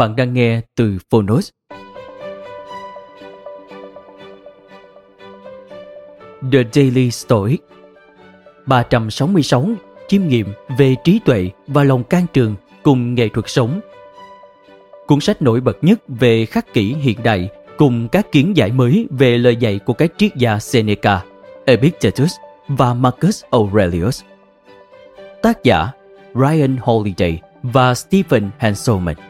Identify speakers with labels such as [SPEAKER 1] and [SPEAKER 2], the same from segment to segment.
[SPEAKER 1] Bạn đang nghe từ Phonos. The Daily Stoic 366 chiêm nghiệm về trí tuệ và lòng can trường cùng nghệ thuật sống. Cuốn sách nổi bật nhất về khắc kỷ hiện đại cùng các kiến giải mới về lời dạy của các triết gia Seneca, Epictetus và Marcus Aurelius. Tác giả Ryan Holiday và Stephen Hanselman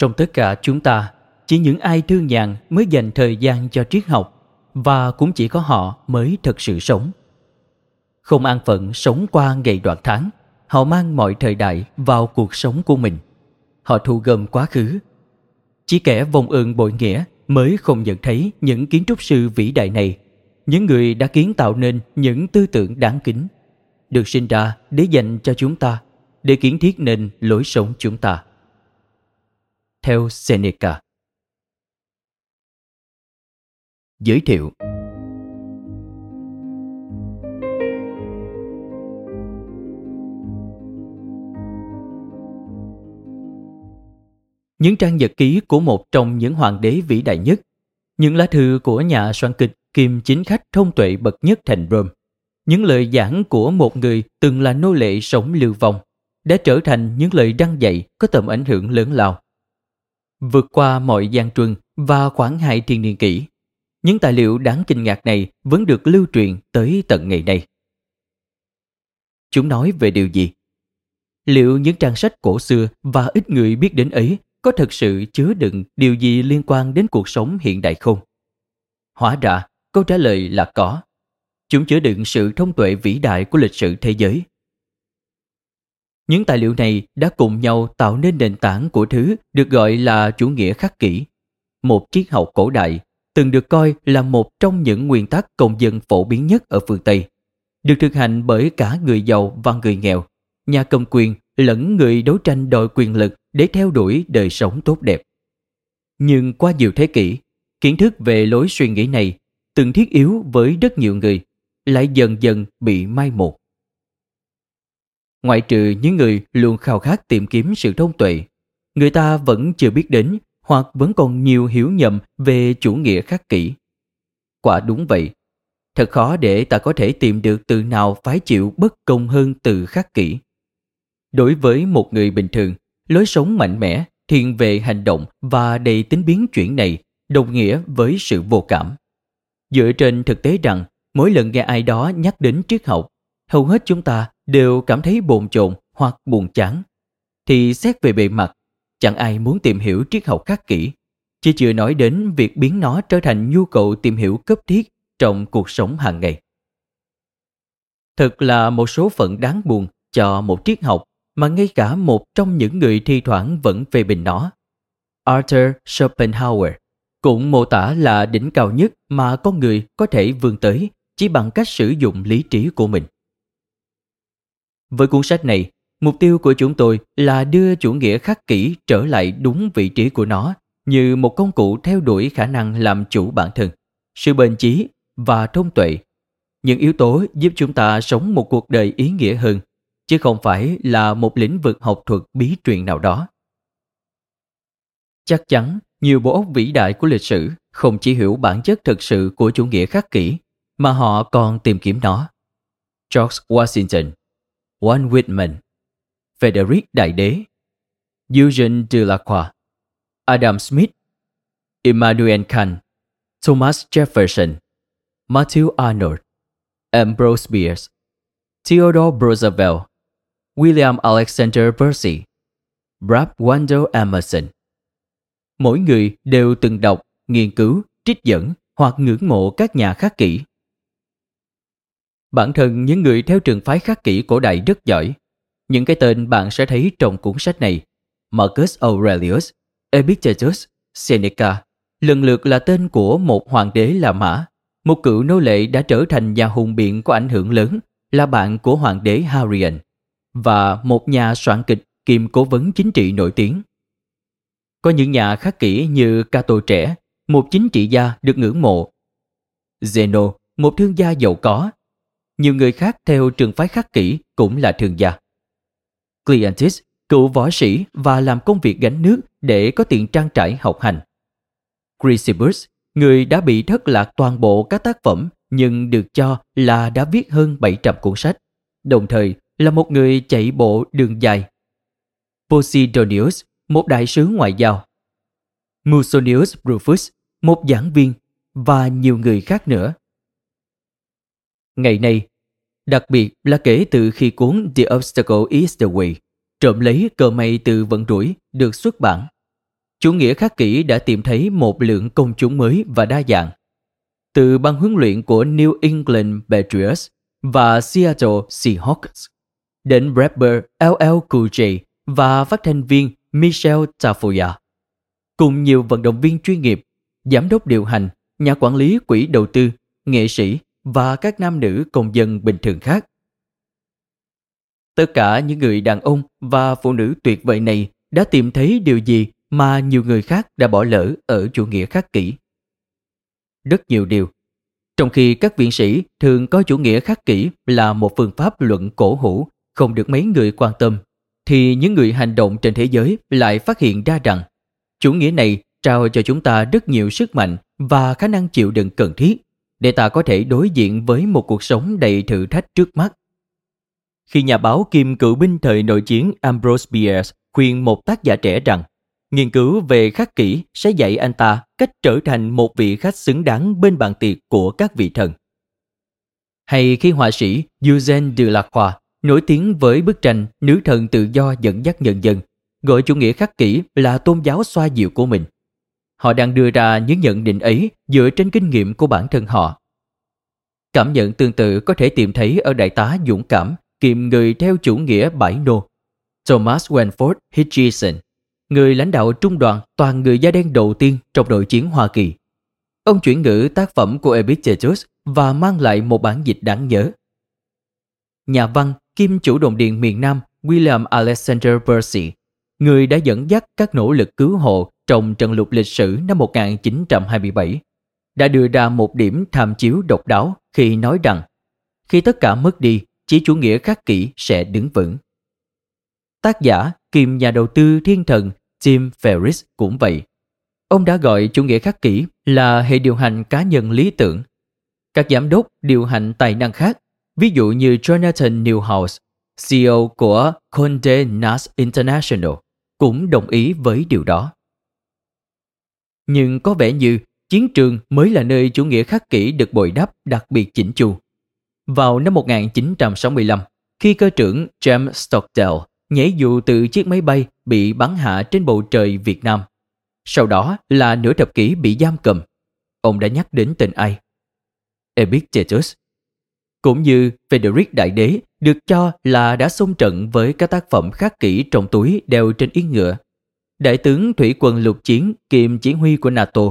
[SPEAKER 1] Trong tất cả chúng ta, chỉ những ai thương nhàn mới dành thời gian cho triết học và cũng chỉ có họ mới thật sự sống. Không an phận sống qua ngày đoạn tháng, họ mang mọi thời đại vào cuộc sống của mình. Họ thu gom quá khứ. Chỉ kẻ vong ơn bội nghĩa mới không nhận thấy những kiến trúc sư vĩ đại này, những người đã kiến tạo nên những tư tưởng đáng kính, được sinh ra để dành cho chúng ta, để kiến thiết nên lối sống chúng ta theo Seneca. Giới thiệu Những trang nhật ký của một trong những hoàng đế vĩ đại nhất, những lá thư của nhà soạn kịch kim chính khách thông tuệ bậc nhất thành Rome, những lời giảng của một người từng là nô lệ sống lưu vong, đã trở thành những lời đăng dạy có tầm ảnh hưởng lớn lao vượt qua mọi gian truân và khoảng hai thiên niên kỷ. Những tài liệu đáng kinh ngạc này vẫn được lưu truyền tới tận ngày nay. Chúng nói về điều gì? Liệu những trang sách cổ xưa và ít người biết đến ấy có thật sự chứa đựng điều gì liên quan đến cuộc sống hiện đại không? Hóa ra, câu trả lời là có. Chúng chứa đựng sự thông tuệ vĩ đại của lịch sử thế giới những tài liệu này đã cùng nhau tạo nên nền tảng của thứ được gọi là chủ nghĩa khắc kỷ. Một triết học cổ đại, từng được coi là một trong những nguyên tắc công dân phổ biến nhất ở phương Tây. Được thực hành bởi cả người giàu và người nghèo, nhà cầm quyền lẫn người đấu tranh đòi quyền lực để theo đuổi đời sống tốt đẹp. Nhưng qua nhiều thế kỷ, kiến thức về lối suy nghĩ này từng thiết yếu với rất nhiều người lại dần dần bị mai một. Ngoại trừ những người luôn khao khát tìm kiếm sự thông tuệ, người ta vẫn chưa biết đến hoặc vẫn còn nhiều hiểu nhầm về chủ nghĩa khắc kỷ. Quả đúng vậy, thật khó để ta có thể tìm được từ nào phải chịu bất công hơn từ khắc kỷ. Đối với một người bình thường, lối sống mạnh mẽ, thiên về hành động và đầy tính biến chuyển này đồng nghĩa với sự vô cảm. Dựa trên thực tế rằng, mỗi lần nghe ai đó nhắc đến triết học, hầu hết chúng ta đều cảm thấy bồn chồn hoặc buồn chán, thì xét về bề mặt, chẳng ai muốn tìm hiểu triết học khắc kỹ, chứ chưa nói đến việc biến nó trở thành nhu cầu tìm hiểu cấp thiết trong cuộc sống hàng ngày. Thật là một số phận đáng buồn cho một triết học mà ngay cả một trong những người thi thoảng vẫn phê bình nó. Arthur Schopenhauer cũng mô tả là đỉnh cao nhất mà con người có thể vươn tới chỉ bằng cách sử dụng lý trí của mình. Với cuốn sách này, mục tiêu của chúng tôi là đưa chủ nghĩa khắc kỷ trở lại đúng vị trí của nó như một công cụ theo đuổi khả năng làm chủ bản thân, sự bền chí và thông tuệ. Những yếu tố giúp chúng ta sống một cuộc đời ý nghĩa hơn, chứ không phải là một lĩnh vực học thuật bí truyền nào đó. Chắc chắn, nhiều bộ óc vĩ đại của lịch sử không chỉ hiểu bản chất thực sự của chủ nghĩa khắc kỷ, mà họ còn tìm kiếm nó. George Washington, Walt Whitman, Frederick Đại Đế, Eugene Delacroix, Adam Smith, Immanuel Kant, Thomas Jefferson, Matthew Arnold, Ambrose Bierce, Theodore Roosevelt, William Alexander Percy, Ralph Waldo Emerson. Mỗi người đều từng đọc, nghiên cứu, trích dẫn hoặc ngưỡng mộ các nhà khắc kỷ. Bản thân những người theo trường phái khắc kỷ cổ đại rất giỏi. Những cái tên bạn sẽ thấy trong cuốn sách này Marcus Aurelius, Epictetus, Seneca lần lượt là tên của một hoàng đế La Mã, một cựu nô lệ đã trở thành nhà hùng biện có ảnh hưởng lớn, là bạn của hoàng đế Hadrian, và một nhà soạn kịch kiêm cố vấn chính trị nổi tiếng. Có những nhà khắc kỷ như Cato trẻ, một chính trị gia được ngưỡng mộ. Zeno, một thương gia giàu có. Nhiều người khác theo trường phái khắc kỷ cũng là thương gia. Cleantis, cựu võ sĩ và làm công việc gánh nước để có tiền trang trải học hành. Chrysippus, người đã bị thất lạc toàn bộ các tác phẩm nhưng được cho là đã viết hơn 700 cuốn sách, đồng thời là một người chạy bộ đường dài. Posidonius, một đại sứ ngoại giao. Musonius Rufus, một giảng viên và nhiều người khác nữa. Ngày nay, đặc biệt là kể từ khi cuốn The Obstacle is the Way, trộm lấy cờ may từ vận rủi được xuất bản chủ nghĩa khắc kỷ đã tìm thấy một lượng công chúng mới và đa dạng. Từ ban huấn luyện của New England Patriots và Seattle Seahawks, đến rapper LL Cool J và phát thanh viên Michelle Tafoya, cùng nhiều vận động viên chuyên nghiệp, giám đốc điều hành, nhà quản lý quỹ đầu tư, nghệ sĩ và các nam nữ công dân bình thường khác. Tất cả những người đàn ông và phụ nữ tuyệt vời này đã tìm thấy điều gì mà nhiều người khác đã bỏ lỡ ở chủ nghĩa khắc kỷ. Rất nhiều điều. Trong khi các viện sĩ thường coi chủ nghĩa khắc kỷ là một phương pháp luận cổ hủ không được mấy người quan tâm, thì những người hành động trên thế giới lại phát hiện ra rằng chủ nghĩa này trao cho chúng ta rất nhiều sức mạnh và khả năng chịu đựng cần thiết để ta có thể đối diện với một cuộc sống đầy thử thách trước mắt. Khi nhà báo kim cựu binh thời nội chiến Ambrose Bierce khuyên một tác giả trẻ rằng Nghiên cứu về khắc kỷ sẽ dạy anh ta cách trở thành một vị khách xứng đáng bên bàn tiệc của các vị thần. Hay khi họa sĩ Eugène Delacroix nổi tiếng với bức tranh Nữ thần tự do dẫn dắt nhân dân, gọi chủ nghĩa khắc kỷ là tôn giáo xoa dịu của mình. Họ đang đưa ra những nhận định ấy dựa trên kinh nghiệm của bản thân họ. Cảm nhận tương tự có thể tìm thấy ở đại tá dũng cảm kiệm người theo chủ nghĩa bãi nô Thomas Wentworth Hitchison, người lãnh đạo trung đoàn toàn người da đen đầu tiên trong nội chiến Hoa Kỳ. Ông chuyển ngữ tác phẩm của Epictetus và mang lại một bản dịch đáng nhớ. Nhà văn kim chủ đồng điện miền Nam William Alexander Percy, người đã dẫn dắt các nỗ lực cứu hộ trong trận lụt lịch sử năm 1927, đã đưa ra một điểm tham chiếu độc đáo khi nói rằng khi tất cả mất đi, chỉ chủ nghĩa khắc kỷ sẽ đứng vững. Tác giả kiêm nhà đầu tư thiên thần Tim Ferriss cũng vậy. Ông đã gọi chủ nghĩa khắc kỷ là hệ điều hành cá nhân lý tưởng. Các giám đốc điều hành tài năng khác, ví dụ như Jonathan Newhouse, CEO của Condé Nast International, cũng đồng ý với điều đó. Nhưng có vẻ như chiến trường mới là nơi chủ nghĩa khắc kỷ được bồi đắp đặc biệt chỉnh chu. Vào năm 1965, khi cơ trưởng James Stockdale nhảy dù từ chiếc máy bay bị bắn hạ trên bầu trời Việt Nam. Sau đó là nửa thập kỷ bị giam cầm. Ông đã nhắc đến tên ai? Epictetus. Cũng như Frederick Đại Đế được cho là đã xung trận với các tác phẩm khắc kỷ trong túi đeo trên yên ngựa. Đại tướng thủy quân lục chiến kiêm chỉ huy của NATO,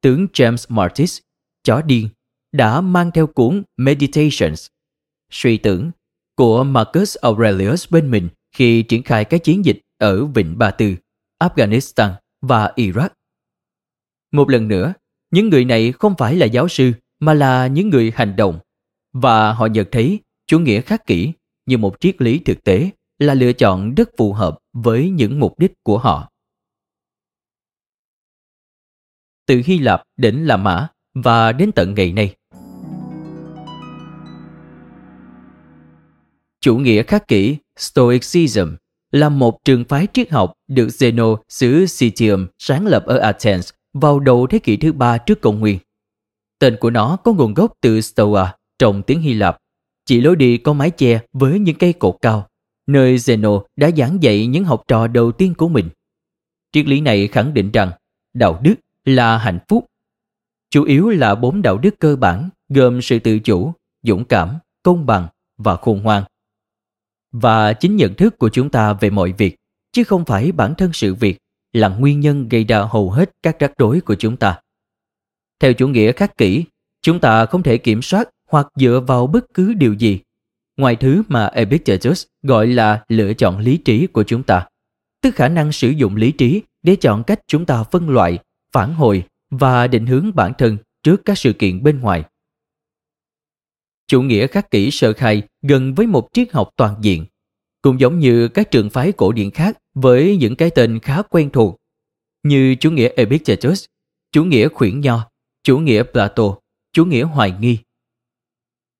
[SPEAKER 1] tướng James Martis, chó điên, đã mang theo cuốn Meditations, suy tưởng của Marcus Aurelius bên mình khi triển khai các chiến dịch ở Vịnh Ba Tư, Afghanistan và Iraq. Một lần nữa, những người này không phải là giáo sư mà là những người hành động và họ nhận thấy chủ nghĩa khắc kỷ như một triết lý thực tế là lựa chọn rất phù hợp với những mục đích của họ. Từ Hy Lạp đến La Mã và đến tận ngày nay. Chủ nghĩa khắc kỷ Stoicism là một trường phái triết học được Zeno xứ Citium sáng lập ở Athens vào đầu thế kỷ thứ ba trước công nguyên. Tên của nó có nguồn gốc từ Stoa trong tiếng Hy Lạp, chỉ lối đi có mái che với những cây cột cao, nơi Zeno đã giảng dạy những học trò đầu tiên của mình. Triết lý này khẳng định rằng đạo đức là hạnh phúc. Chủ yếu là bốn đạo đức cơ bản gồm sự tự chủ, dũng cảm, công bằng và khôn ngoan. Và chính nhận thức của chúng ta về mọi việc, chứ không phải bản thân sự việc, là nguyên nhân gây ra hầu hết các rắc rối của chúng ta. Theo chủ nghĩa khắc kỷ, chúng ta không thể kiểm soát hoặc dựa vào bất cứ điều gì, ngoài thứ mà Epictetus gọi là lựa chọn lý trí của chúng ta, tức khả năng sử dụng lý trí để chọn cách chúng ta phân loại, phản hồi và định hướng bản thân trước các sự kiện bên ngoài. Chủ nghĩa khắc kỷ sơ khai gần với một triết học toàn diện, cũng giống như các trường phái cổ điển khác với những cái tên khá quen thuộc, như chủ nghĩa Epictetus, chủ nghĩa khuyển nho, chủ nghĩa Plato, chủ nghĩa hoài nghi.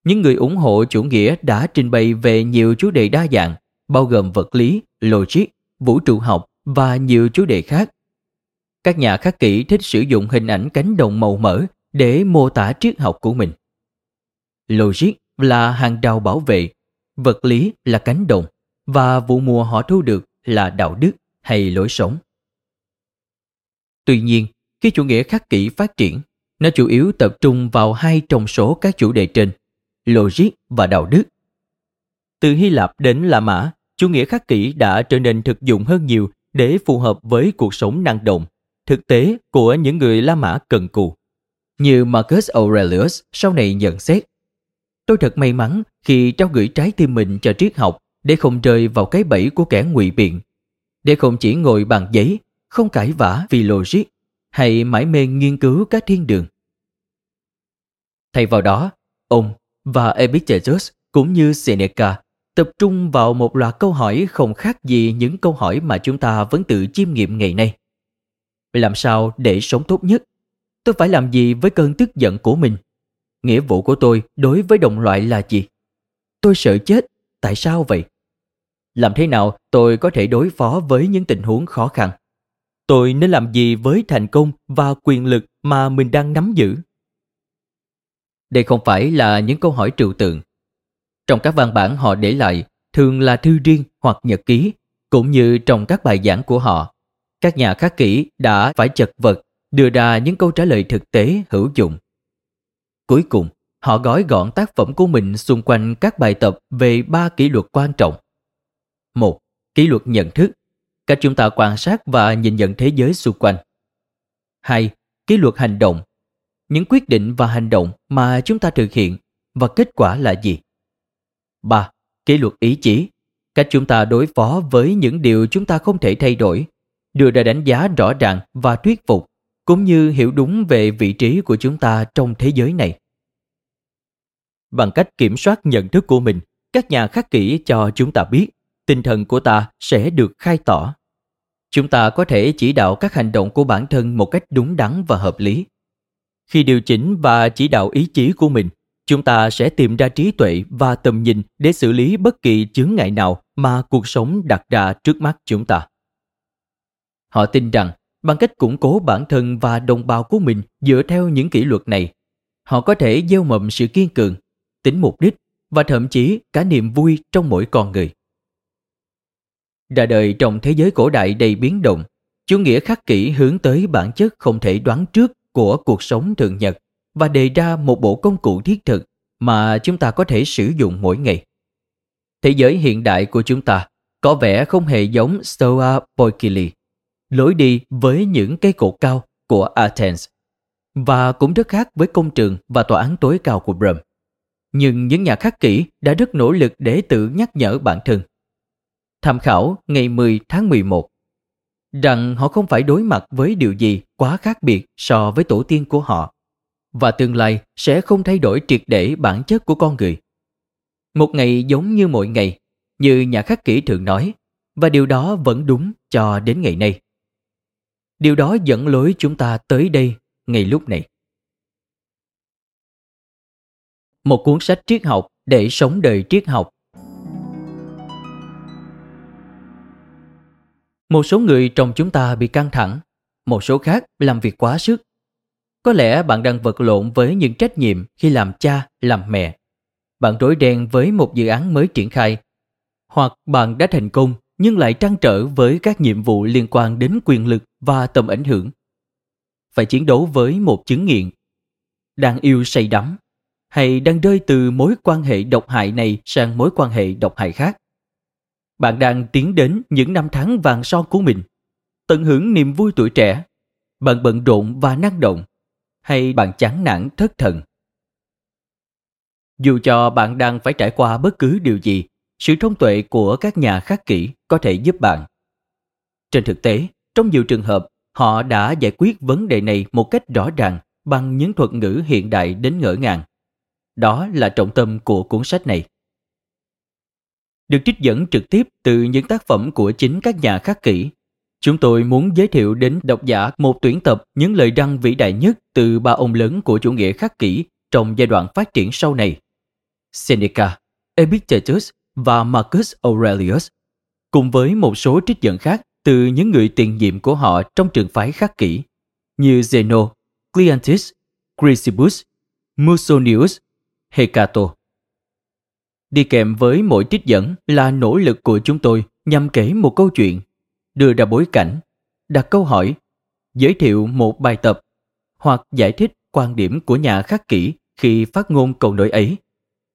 [SPEAKER 1] Những người ủng hộ chủ nghĩa đã trình bày về nhiều chủ đề đa dạng, bao gồm vật lý, logic, vũ trụ học và nhiều chủ đề khác. Các nhà khắc kỷ thích sử dụng hình ảnh cánh đồng màu mỡ để mô tả triết học của mình. Logic là hàng rào bảo vệ, vật lý là cánh đồng và vụ mùa họ thu được là đạo đức hay lối sống. Tuy nhiên, khi chủ nghĩa khắc kỷ phát triển, nó chủ yếu tập trung vào hai trong số các chủ đề trên, logic và đạo đức. Từ Hy Lạp đến La Mã, chủ nghĩa khắc kỷ đã trở nên thực dụng hơn nhiều để phù hợp với cuộc sống năng động, thực tế của những người La Mã cần cù. Như Marcus Aurelius sau này nhận xét, Tôi thật may mắn khi trao gửi trái tim mình cho triết học để không rơi vào cái bẫy của kẻ ngụy biện. Để không chỉ ngồi bàn giấy, không cãi vã vì logic, hay mãi mê nghiên cứu các thiên đường. Thay vào đó, ông và Epictetus cũng như Seneca tập trung vào một loạt câu hỏi không khác gì những câu hỏi mà chúng ta vẫn tự chiêm nghiệm ngày nay. Làm sao để sống tốt nhất? Tôi phải làm gì với cơn tức giận của mình? Nghĩa vụ của tôi đối với đồng loại là gì? Tôi sợ chết, tại sao vậy? Làm thế nào tôi có thể đối phó với những tình huống khó khăn? Tôi nên làm gì với thành công và quyền lực mà mình đang nắm giữ? Đây không phải là những câu hỏi trừu tượng. Trong các văn bản họ để lại thường là thư riêng hoặc nhật ký, cũng như trong các bài giảng của họ. Các nhà khắc kỷ đã phải chật vật đưa ra những câu trả lời thực tế hữu dụng. Cuối cùng, họ gói gọn tác phẩm của mình xung quanh các bài tập về ba kỷ luật quan trọng. Một, kỷ luật nhận thức, cách chúng ta quan sát và nhìn nhận thế giới xung quanh. Hai, kỷ luật hành động, những quyết định và hành động mà chúng ta thực hiện và kết quả là gì. Ba, kỷ luật ý chí, cách chúng ta đối phó với những điều chúng ta không thể thay đổi, đưa ra đánh giá rõ ràng và thuyết phục cũng như hiểu đúng về vị trí của chúng ta trong thế giới này. Bằng cách kiểm soát nhận thức của mình, các nhà khắc kỷ cho chúng ta biết tinh thần của ta sẽ được khai tỏ. Chúng ta có thể chỉ đạo các hành động của bản thân một cách đúng đắn và hợp lý. Khi điều chỉnh và chỉ đạo ý chí của mình, chúng ta sẽ tìm ra trí tuệ và tầm nhìn để xử lý bất kỳ chướng ngại nào mà cuộc sống đặt ra trước mắt chúng ta. Họ tin rằng bằng cách củng cố bản thân và đồng bào của mình dựa theo những kỷ luật này họ có thể gieo mầm sự kiên cường tính mục đích và thậm chí cả niềm vui trong mỗi con người Ra đời trong thế giới cổ đại đầy biến động, chủ nghĩa khắc kỷ hướng tới bản chất không thể đoán trước của cuộc sống thường nhật và đề ra một bộ công cụ thiết thực mà chúng ta có thể sử dụng mỗi ngày. Thế giới hiện đại của chúng ta có vẻ không hề giống Stoa Poikili lối đi với những cây cột cao của Athens, và cũng rất khác với công trường và tòa án tối cao của Rome. Nhưng những nhà khắc kỷ đã rất nỗ lực để tự nhắc nhở bản thân. Tham khảo ngày 10 tháng 11 rằng họ không phải đối mặt với điều gì quá khác biệt so với tổ tiên của họ và tương lai sẽ không thay đổi triệt để bản chất của con người. Một ngày giống như mọi ngày, như nhà khắc kỷ thường nói, và điều đó vẫn đúng cho đến ngày nay. Điều đó dẫn lối chúng ta tới đây ngay lúc này. Một cuốn sách triết học để sống đời triết học. Một số người trong chúng ta bị căng thẳng, một số khác làm việc quá sức. Có lẽ bạn đang vật lộn với những trách nhiệm khi làm cha, làm mẹ. Bạn rối ren với một dự án mới triển khai. Hoặc bạn đã thành công nhưng lại trăn trở với các nhiệm vụ liên quan đến quyền lực và tầm ảnh hưởng. Phải chiến đấu với một chứng nghiện. Đang yêu say đắm hay đang rơi từ mối quan hệ độc hại này sang mối quan hệ độc hại khác. Bạn đang tiến đến những năm tháng vàng son của mình, tận hưởng niềm vui tuổi trẻ. Bạn bận rộn và năng động, hay bạn chán nản thất thần. Dù cho bạn đang phải trải qua bất cứ điều gì, sự thông tuệ của các nhà khắc kỷ có thể giúp bạn. Trên thực tế, trong nhiều trường hợp, họ đã giải quyết vấn đề này một cách rõ ràng bằng những thuật ngữ hiện đại đến ngỡ ngàng. Đó là trọng tâm của cuốn sách này. Được trích dẫn trực tiếp từ những tác phẩm của chính các nhà khắc kỷ, chúng tôi muốn giới thiệu đến độc giả một tuyển tập những lời đăng vĩ đại nhất từ ba ông lớn của chủ nghĩa khắc kỷ trong giai đoạn phát triển sau này. Seneca, Epictetus và Marcus Aurelius, cùng với một số trích dẫn khác từ những người tiền nhiệm của họ trong trường phái khắc kỷ, như Zeno, Cleanthes, Chrysippus, Musonius, Hecato. Đi kèm với mỗi trích dẫn là nỗ lực của chúng tôi nhằm kể một câu chuyện, đưa ra bối cảnh, đặt câu hỏi, giới thiệu một bài tập hoặc giải thích quan điểm của nhà khắc kỷ khi phát ngôn câu nói ấy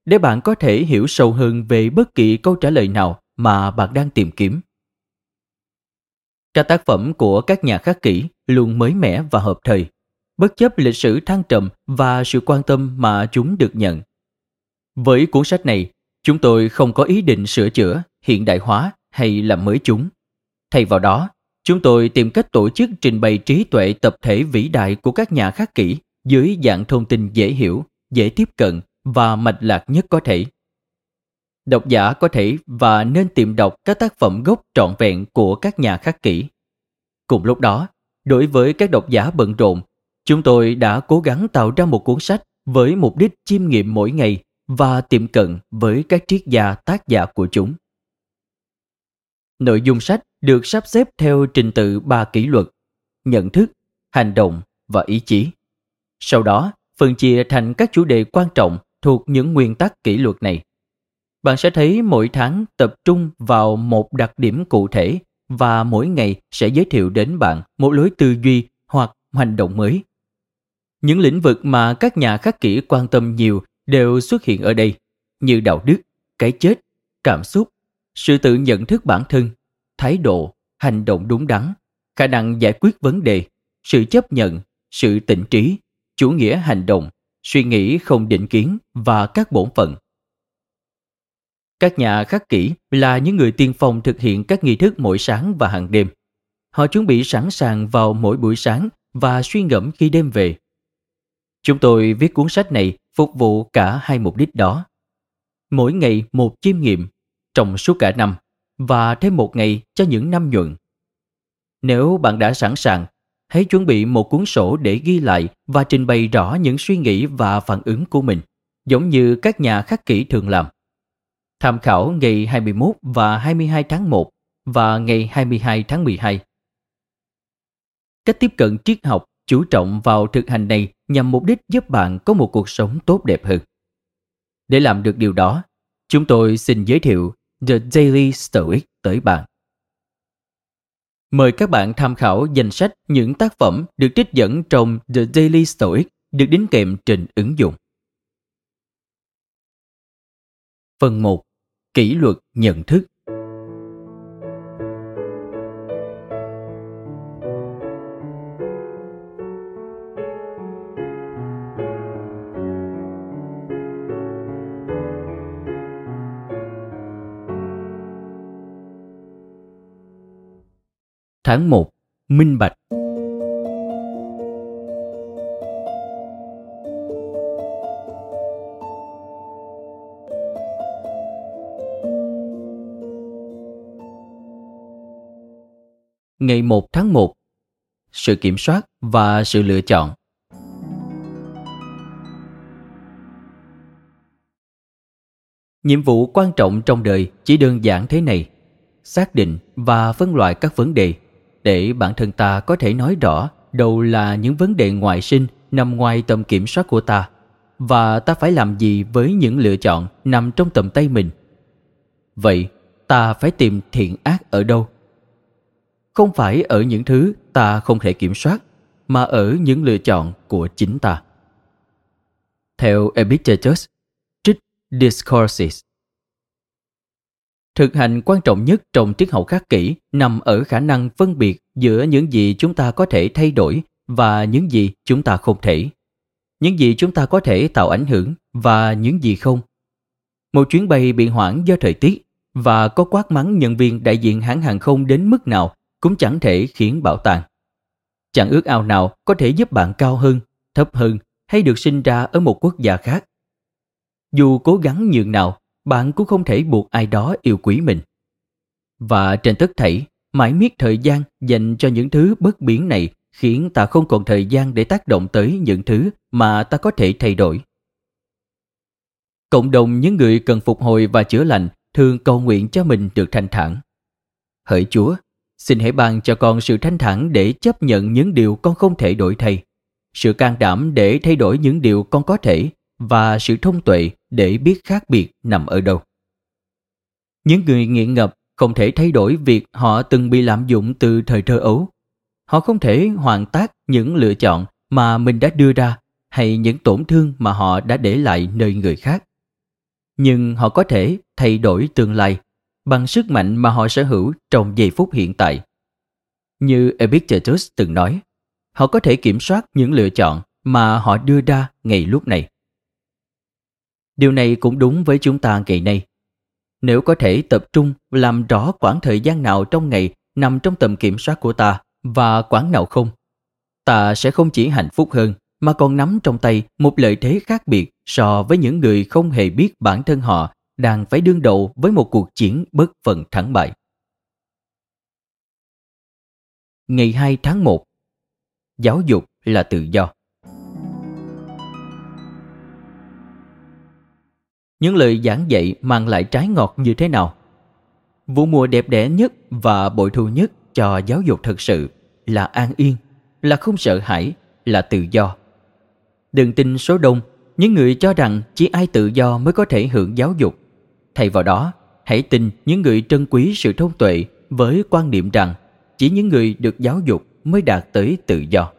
[SPEAKER 1] để bạn có thể hiểu sâu hơn về bất kỳ câu trả lời nào mà bạn đang tìm kiếm. Các tác phẩm của các nhà khắc kỷ luôn mới mẻ và hợp thời, bất chấp lịch sử thăng trầm và sự quan tâm mà chúng được nhận. Với cuốn sách này, chúng tôi không có ý định sửa chữa, hiện đại hóa hay làm mới chúng. Thay vào đó, chúng tôi tìm cách tổ chức trình bày trí tuệ tập thể vĩ đại của các nhà khắc kỷ dưới dạng thông tin dễ hiểu, dễ tiếp cận và mạch lạc nhất có thể. Độc giả có thể và nên tìm đọc các tác phẩm gốc trọn vẹn của các nhà khắc kỷ. Cùng lúc đó, đối với các độc giả bận rộn, chúng tôi đã cố gắng tạo ra một cuốn sách với mục đích chiêm nghiệm mỗi ngày và tiệm cận với các triết gia tác giả của chúng. Nội dung sách được sắp xếp theo trình tự ba kỷ luật, nhận thức, hành động và ý chí. Sau đó, phân chia thành các chủ đề quan trọng thuộc những nguyên tắc kỷ luật này. Bạn sẽ thấy mỗi tháng tập trung vào một đặc điểm cụ thể và mỗi ngày sẽ giới thiệu đến bạn một lối tư duy hoặc hành động mới. Những lĩnh vực mà các nhà khắc kỷ quan tâm nhiều đều xuất hiện ở đây, như đạo đức, cái chết, cảm xúc, sự tự nhận thức bản thân, thái độ, hành động đúng đắn, khả năng giải quyết vấn đề, sự chấp nhận, sự tỉnh trí, chủ nghĩa hành động, suy nghĩ không định kiến và các bổn phận. Các nhà khắc kỷ là những người tiên phong thực hiện các nghi thức mỗi sáng và hàng đêm. Họ chuẩn bị sẵn sàng vào mỗi buổi sáng và suy ngẫm khi đêm về. Chúng tôi viết cuốn sách này phục vụ cả hai mục đích đó. Mỗi ngày một chiêm nghiệm trong suốt cả năm và thêm một ngày cho những năm nhuận. Nếu bạn đã sẵn sàng hãy chuẩn bị một cuốn sổ để ghi lại và trình bày rõ những suy nghĩ và phản ứng của mình, giống như các nhà khắc kỷ thường làm. Tham khảo ngày 21 và 22 tháng 1 và ngày 22 tháng 12. Cách tiếp cận triết học chú trọng vào thực hành này nhằm mục đích giúp bạn có một cuộc sống tốt đẹp hơn. Để làm được điều đó, chúng tôi xin giới thiệu The Daily Stoic tới bạn. Mời các bạn tham khảo danh sách những tác phẩm được trích dẫn trong The Daily Stoic được đính kèm trên ứng dụng. Phần 1. Kỷ luật nhận thức Tháng 1. Minh Bạch Ngày 1 tháng 1 Sự kiểm soát và sự lựa chọn Nhiệm vụ quan trọng trong đời chỉ đơn giản thế này, Xác định và phân loại các vấn đề để bản thân ta có thể nói rõ, đâu là những vấn đề ngoại sinh nằm ngoài tầm kiểm soát của ta. Và ta phải làm gì với những lựa chọn nằm trong tầm tay mình? Vậy, ta phải tìm thiện ác ở đâu? Không phải ở những thứ ta không thể kiểm soát, mà ở những lựa chọn của chính ta. Theo epictetus, trích discourses thực hành quan trọng nhất trong triết học khắc kỷ nằm ở khả năng phân biệt giữa những gì chúng ta có thể thay đổi và những gì chúng ta không thể. Những gì chúng ta có thể tạo ảnh hưởng và những gì không. Một chuyến bay bị hoãn do thời tiết và có quát mắng nhân viên đại diện hãng hàng không đến mức nào cũng chẳng thể khiến bảo tàng chẳng ước ao nào có thể giúp bạn cao hơn, thấp hơn hay được sinh ra ở một quốc gia khác. Dù cố gắng nhường nào bạn cũng không thể buộc ai đó yêu quý mình. Và trên tất thảy, mãi miết thời gian dành cho những thứ bất biến này khiến ta không còn thời gian để tác động tới những thứ mà ta có thể thay đổi. Cộng đồng những người cần phục hồi và chữa lành thường cầu nguyện cho mình được thanh thản. Hỡi Chúa, xin hãy ban cho con sự thanh thản để chấp nhận những điều con không thể đổi thay, sự can đảm để thay đổi những điều con có thể và sự thông tuệ để biết khác biệt nằm ở đâu. Những người nghiện ngập không thể thay đổi việc họ từng bị lạm dụng từ thời thơ ấu. Họ không thể hoàn tác những lựa chọn mà mình đã đưa ra hay những tổn thương mà họ đã để lại nơi người khác. Nhưng họ có thể thay đổi tương lai bằng sức mạnh mà họ sở hữu trong giây phút hiện tại. Như Epictetus từng nói, họ có thể kiểm soát những lựa chọn mà họ đưa ra ngay lúc này. Điều này cũng đúng với chúng ta ngày nay. Nếu có thể tập trung làm rõ khoảng thời gian nào trong ngày nằm trong tầm kiểm soát của ta và quãng nào không, ta sẽ không chỉ hạnh phúc hơn mà còn nắm trong tay một lợi thế khác biệt so với những người không hề biết bản thân họ đang phải đương đầu với một cuộc chiến bất phần thắng bại. Ngày 2 tháng 1 Giáo dục là tự do những lời giảng dạy mang lại trái ngọt như thế nào? Vụ mùa đẹp đẽ nhất và bội thu nhất cho giáo dục thực sự là an yên, là không sợ hãi, là tự do. Đừng tin số đông, những người cho rằng chỉ ai tự do mới có thể hưởng giáo dục. Thay vào đó, hãy tin những người trân quý sự thông tuệ với quan niệm rằng chỉ những người được giáo dục mới đạt tới tự do.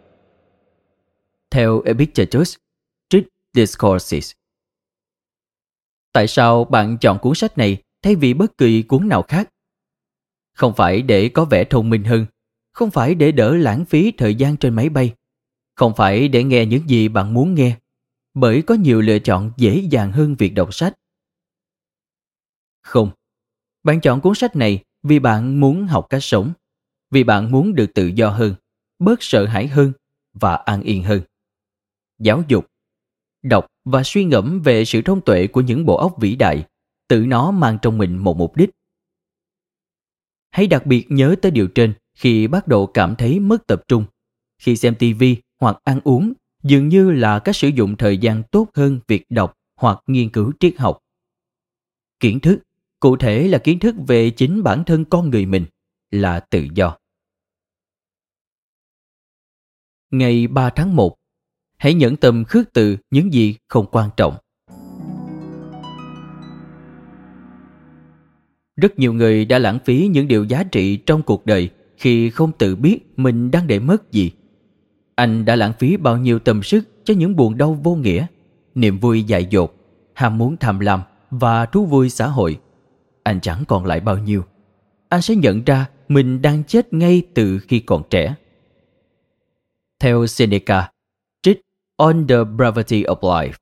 [SPEAKER 1] Theo epictetus trích discourses Tại sao bạn chọn cuốn sách này thay vì bất kỳ cuốn nào khác? Không phải để có vẻ thông minh hơn, không phải để đỡ lãng phí thời gian trên máy bay, không phải để nghe những gì bạn muốn nghe, bởi có nhiều lựa chọn dễ dàng hơn việc đọc sách. Không, bạn chọn cuốn sách này vì bạn muốn học cách sống, vì bạn muốn được tự do hơn, bớt sợ hãi hơn và an yên hơn. Giáo dục đọc và suy ngẫm về sự thông tuệ của những bộ óc vĩ đại, tự nó mang trong mình một mục đích. Hãy đặc biệt nhớ tới điều trên khi bắt đầu cảm thấy mất tập trung. Khi xem TV hoặc ăn uống, dường như là cách sử dụng thời gian tốt hơn việc đọc hoặc nghiên cứu triết học. Kiến thức, cụ thể là kiến thức về chính bản thân con người mình, là tự do. Ngày 3 tháng 1 hãy nhẫn tâm khước từ những gì không quan trọng rất nhiều người đã lãng phí những điều giá trị trong cuộc đời khi không tự biết mình đang để mất gì. Anh đã lãng phí bao nhiêu tâm sức cho những buồn đau vô nghĩa, niềm vui dại dột, ham muốn tham lam và thú vui xã hội. Anh chẳng còn lại bao nhiêu. Anh sẽ nhận ra mình đang chết ngay từ khi còn trẻ. Theo Seneca, On the Brevity of Life.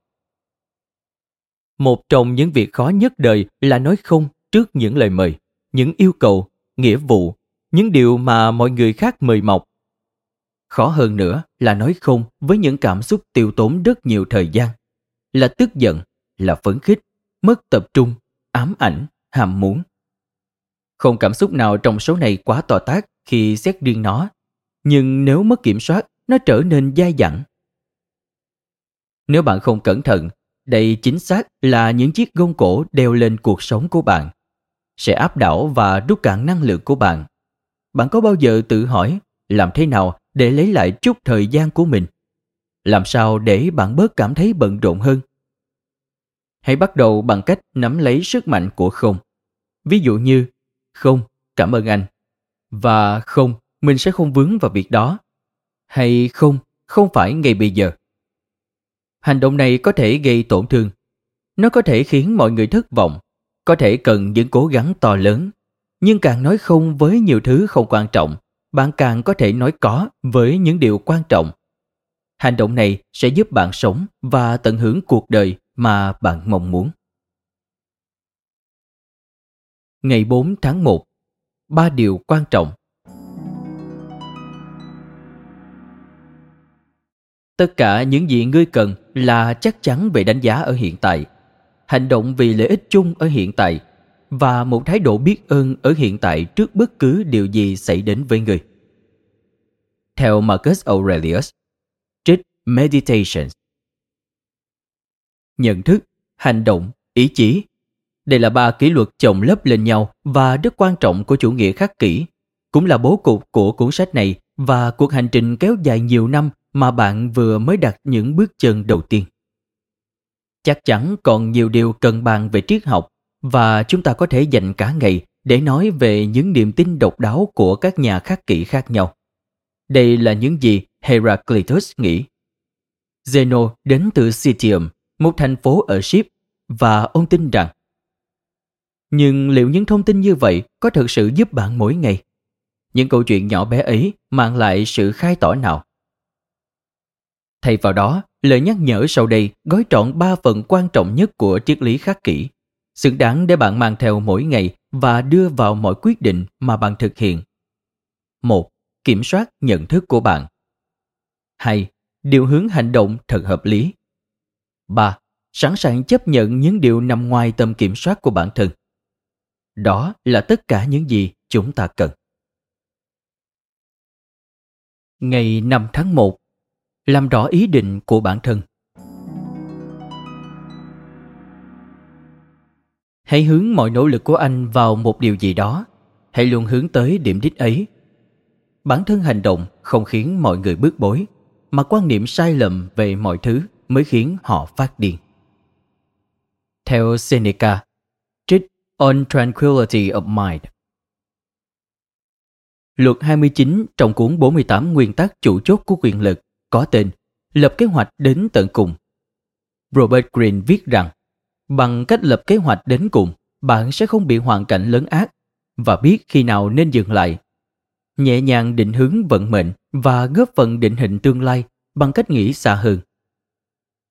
[SPEAKER 1] Một trong những việc khó nhất đời là nói không trước những lời mời, những yêu cầu, nghĩa vụ, những điều mà mọi người khác mời mọc. Khó hơn nữa là nói không với những cảm xúc tiêu tốn rất nhiều thời gian, là tức giận, là phấn khích, mất tập trung, ám ảnh, ham muốn. Không cảm xúc nào trong số này quá to tác khi xét riêng nó, nhưng nếu mất kiểm soát, nó trở nên dai dẳng. Nếu bạn không cẩn thận, đây chính xác là những chiếc gông cổ đeo lên cuộc sống của bạn. Sẽ áp đảo và rút cạn năng lượng của bạn. Bạn có bao giờ tự hỏi làm thế nào để lấy lại chút thời gian của mình? Làm sao để bạn bớt cảm thấy bận rộn hơn? Hãy bắt đầu bằng cách nắm lấy sức mạnh của không. Ví dụ như không, cảm ơn anh. Và không, mình sẽ không vướng vào việc đó. Hay không, không phải ngay bây giờ. Hành động này có thể gây tổn thương. Nó có thể khiến mọi người thất vọng, có thể cần những cố gắng to lớn. Nhưng càng nói không với nhiều thứ không quan trọng, bạn càng có thể nói có với những điều quan trọng. Hành động này sẽ giúp bạn sống và tận hưởng cuộc đời mà bạn mong muốn. Ngày 4 tháng 1 Ba điều quan trọng Tất cả những gì ngươi cần là chắc chắn về đánh giá ở hiện tại, hành động vì lợi ích chung ở hiện tại và một thái độ biết ơn ở hiện tại trước bất cứ điều gì xảy đến với ngươi. Theo Marcus Aurelius, trích Meditations Nhận thức, hành động, ý chí đây là ba kỷ luật chồng lớp lên nhau và rất quan trọng của chủ nghĩa khắc kỷ, cũng là bố cục của cuốn sách này và cuộc hành trình kéo dài nhiều năm mà bạn vừa mới đặt những bước chân đầu tiên. Chắc chắn còn nhiều điều cần bàn về triết học và chúng ta có thể dành cả ngày để nói về những niềm tin độc đáo của các nhà khắc kỷ khác nhau. Đây là những gì Heraclitus nghĩ. Zeno đến từ Citium, một thành phố ở Ship, và ông tin rằng nhưng liệu những thông tin như vậy có thực sự giúp bạn mỗi ngày? Những câu chuyện nhỏ bé ấy mang lại sự khai tỏ nào? Thay vào đó, lời nhắc nhở sau đây gói trọn ba phần quan trọng nhất của triết lý khắc kỷ, xứng đáng để bạn mang theo mỗi ngày và đưa vào mọi quyết định mà bạn thực hiện. một Kiểm soát nhận thức của bạn. 2. Điều hướng hành động thật hợp lý. 3. Sẵn sàng chấp nhận những điều nằm ngoài tầm kiểm soát của bản thân. Đó là tất cả những gì chúng ta cần. Ngày 5 tháng 1 làm rõ ý định của bản thân Hãy hướng mọi nỗ lực của anh vào một điều gì đó. Hãy luôn hướng tới điểm đích ấy. Bản thân hành động không khiến mọi người bước bối, mà quan niệm sai lầm về mọi thứ mới khiến họ phát điên. Theo Seneca, trích On Tranquility of Mind. Luật 29 trong cuốn 48 nguyên tắc chủ chốt của quyền lực có tên Lập kế hoạch đến tận cùng. Robert Greene viết rằng bằng cách lập kế hoạch đến cùng, bạn sẽ không bị hoàn cảnh lớn ác và biết khi nào nên dừng lại. Nhẹ nhàng định hướng vận mệnh và góp phần định hình tương lai bằng cách nghĩ xa hơn.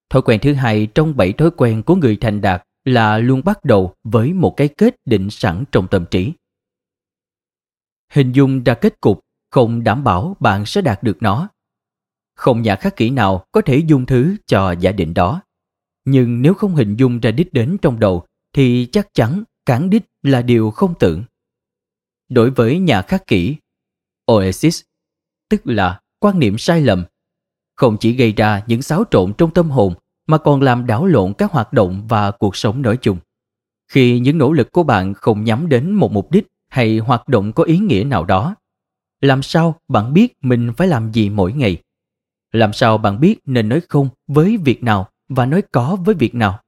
[SPEAKER 1] Thói quen thứ hai trong bảy thói quen của người thành đạt là luôn bắt đầu với một cái kết định sẵn trong tâm trí. Hình dung ra kết cục không đảm bảo bạn sẽ đạt được nó. Không nhà khắc kỹ nào có thể dung thứ cho giả định đó. Nhưng nếu không hình dung ra đích đến trong đầu thì chắc chắn cản đích là điều không tưởng. Đối với nhà khắc kỹ, Oasis, tức là quan niệm sai lầm, không chỉ gây ra những xáo trộn trong tâm hồn mà còn làm đảo lộn các hoạt động và cuộc sống nói chung. Khi những nỗ lực của bạn không nhắm đến một mục đích hay hoạt động có ý nghĩa nào đó, làm sao bạn biết mình phải làm gì mỗi ngày? Làm sao bạn biết nên nói không với việc nào và nói có với việc nào?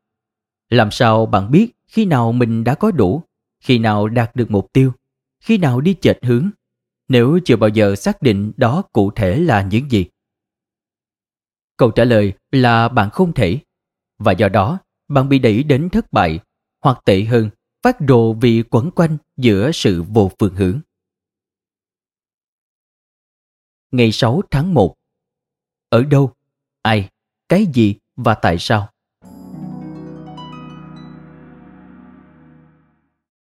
[SPEAKER 1] Làm sao bạn biết khi nào mình đã có đủ, khi nào đạt được mục tiêu, khi nào đi chệch hướng? nếu chưa bao giờ xác định đó cụ thể là những gì? Câu trả lời là bạn không thể, và do đó bạn bị đẩy đến thất bại, hoặc tệ hơn, phát đồ vì quẩn quanh giữa sự vô phương hướng. Ngày 6 tháng 1 ở đâu? Ai? Cái gì? Và tại sao?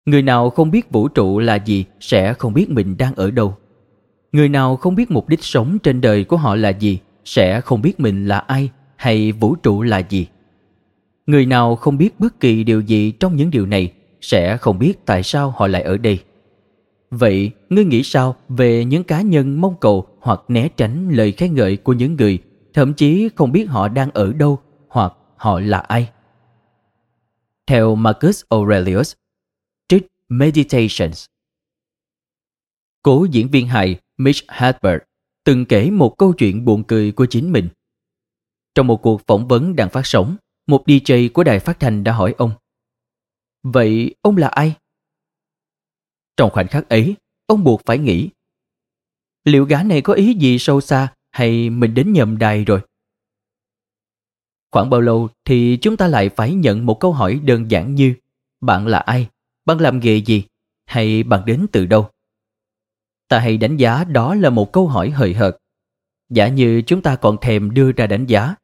[SPEAKER 1] Người nào không biết vũ trụ là gì sẽ không biết mình đang ở đâu. Người nào không biết mục đích sống trên đời của họ là gì sẽ không biết mình là ai hay vũ trụ là gì. Người nào không biết bất kỳ điều gì trong những điều này sẽ không biết tại sao họ lại ở đây. Vậy, ngươi nghĩ sao về những cá nhân mong cầu hoặc né tránh lời khen ngợi của những người thậm chí không biết họ đang ở đâu hoặc họ là ai? Theo Marcus Aurelius, trích Meditations. Cố diễn viên hài Mitch Hedberg từng kể một câu chuyện buồn cười của chính mình. Trong một cuộc phỏng vấn đang phát sóng, một DJ của đài phát thanh đã hỏi ông Vậy ông là ai? Trong khoảnh khắc ấy, ông buộc phải nghĩ Liệu gã này có ý gì sâu xa hay mình đến nhầm đài rồi? Khoảng bao lâu thì chúng ta lại phải nhận một câu hỏi đơn giản như Bạn là ai? Bạn làm nghề gì? Hay bạn đến từ đâu? Ta hay đánh giá đó là một câu hỏi hời hợt. Giả như chúng ta còn thèm đưa ra đánh giá,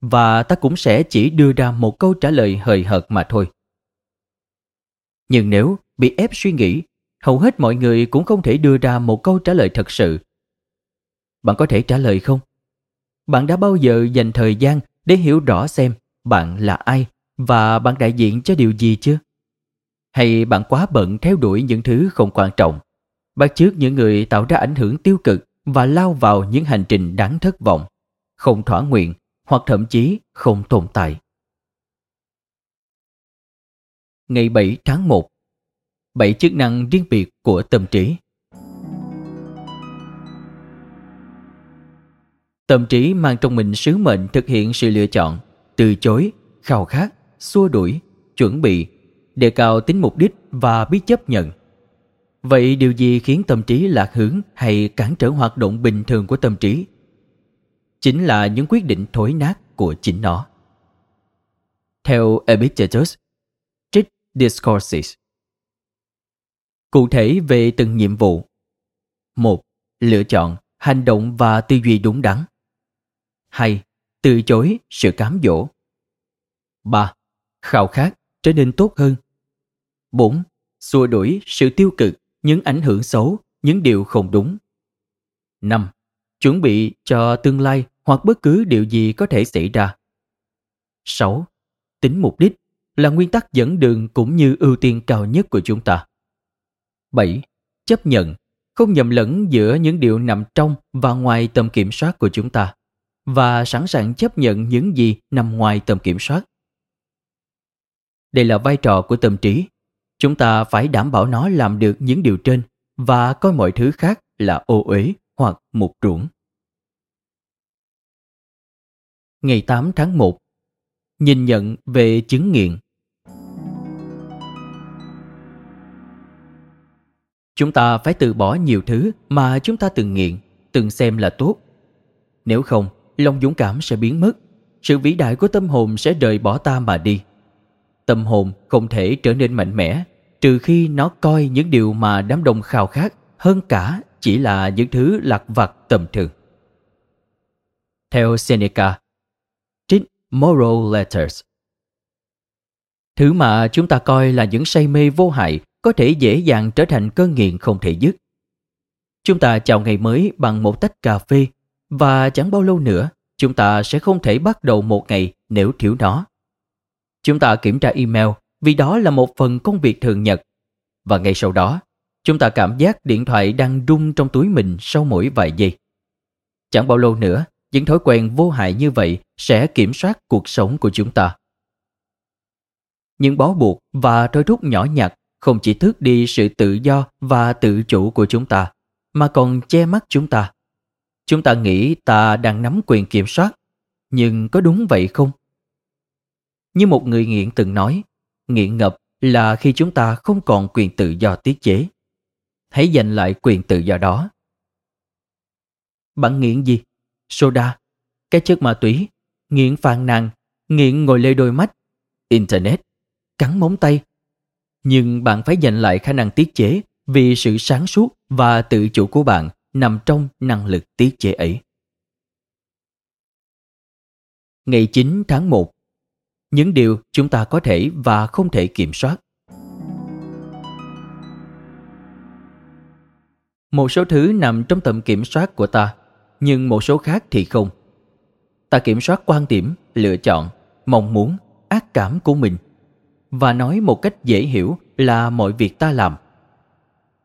[SPEAKER 1] và ta cũng sẽ chỉ đưa ra một câu trả lời hời hợt mà thôi. Nhưng nếu bị ép suy nghĩ, hầu hết mọi người cũng không thể đưa ra một câu trả lời thật sự. Bạn có thể trả lời không? Bạn đã bao giờ dành thời gian để hiểu rõ xem bạn là ai và bạn đại diện cho điều gì chưa? Hay bạn quá bận theo đuổi những thứ không quan trọng, bắt chước những người tạo ra ảnh hưởng tiêu cực và lao vào những hành trình đáng thất vọng, không thỏa nguyện hoặc thậm chí không tồn tại. Ngày 7 tháng 1 bảy chức năng riêng biệt của tâm trí Tâm trí mang trong mình sứ mệnh thực hiện sự lựa chọn, từ chối, khao khát, xua đuổi, chuẩn bị, đề cao tính mục đích và biết chấp nhận. Vậy điều gì khiến tâm trí lạc hướng hay cản trở hoạt động bình thường của tâm trí? Chính là những quyết định thối nát của chính nó. Theo Epictetus, trích Discourses Cụ thể về từng nhiệm vụ. một Lựa chọn, hành động và tư duy đúng đắn. 2. Từ chối sự cám dỗ. 3. Khao khát trở nên tốt hơn. 4. Xua đuổi sự tiêu cực, những ảnh hưởng xấu, những điều không đúng. 5. Chuẩn bị cho tương lai hoặc bất cứ điều gì có thể xảy ra. 6. Tính mục đích là nguyên tắc dẫn đường cũng như ưu tiên cao nhất của chúng ta. 7. Chấp nhận, không nhầm lẫn giữa những điều nằm trong và ngoài tầm kiểm soát của chúng ta và sẵn sàng chấp nhận những gì nằm ngoài tầm kiểm soát. Đây là vai trò của tâm trí. Chúng ta phải đảm bảo nó làm được những điều trên và coi mọi thứ khác là ô uế hoặc mục ruộng. Ngày 8 tháng 1 Nhìn nhận về chứng nghiện Chúng ta phải từ bỏ nhiều thứ mà chúng ta từng nghiện, từng xem là tốt. Nếu không, lòng dũng cảm sẽ biến mất, sự vĩ đại của tâm hồn sẽ rời bỏ ta mà đi. Tâm hồn không thể trở nên mạnh mẽ trừ khi nó coi những điều mà đám đông khao khát hơn cả chỉ là những thứ lạc vặt tầm thường. Theo Seneca, trích Moral Letters Thứ mà chúng ta coi là những say mê vô hại có thể dễ dàng trở thành cơn nghiện không thể dứt. Chúng ta chào ngày mới bằng một tách cà phê và chẳng bao lâu nữa chúng ta sẽ không thể bắt đầu một ngày nếu thiếu nó. Chúng ta kiểm tra email vì đó là một phần công việc thường nhật và ngay sau đó chúng ta cảm giác điện thoại đang rung trong túi mình sau mỗi vài giây. Chẳng bao lâu nữa, những thói quen vô hại như vậy sẽ kiểm soát cuộc sống của chúng ta. Những bó buộc và trói thúc nhỏ nhặt không chỉ tước đi sự tự do và tự chủ của chúng ta, mà còn che mắt chúng ta. Chúng ta nghĩ ta đang nắm quyền kiểm soát, nhưng có đúng vậy không? Như một người nghiện từng nói, nghiện ngập là khi chúng ta không còn quyền tự do tiết chế. Hãy giành lại quyền tự do đó Bạn nghiện gì? Soda, cái chất ma túy, nghiện phàn nàn, nghiện ngồi lê đôi mắt, Internet, cắn móng tay. Nhưng bạn phải giành lại khả năng tiết chế vì sự sáng suốt và tự chủ của bạn nằm trong năng lực tiết chế ấy. Ngày 9 tháng 1 Những điều chúng ta có thể và không thể kiểm soát Một số thứ nằm trong tầm kiểm soát của ta, nhưng một số khác thì không. Ta kiểm soát quan điểm, lựa chọn, mong muốn, ác cảm của mình và nói một cách dễ hiểu là mọi việc ta làm.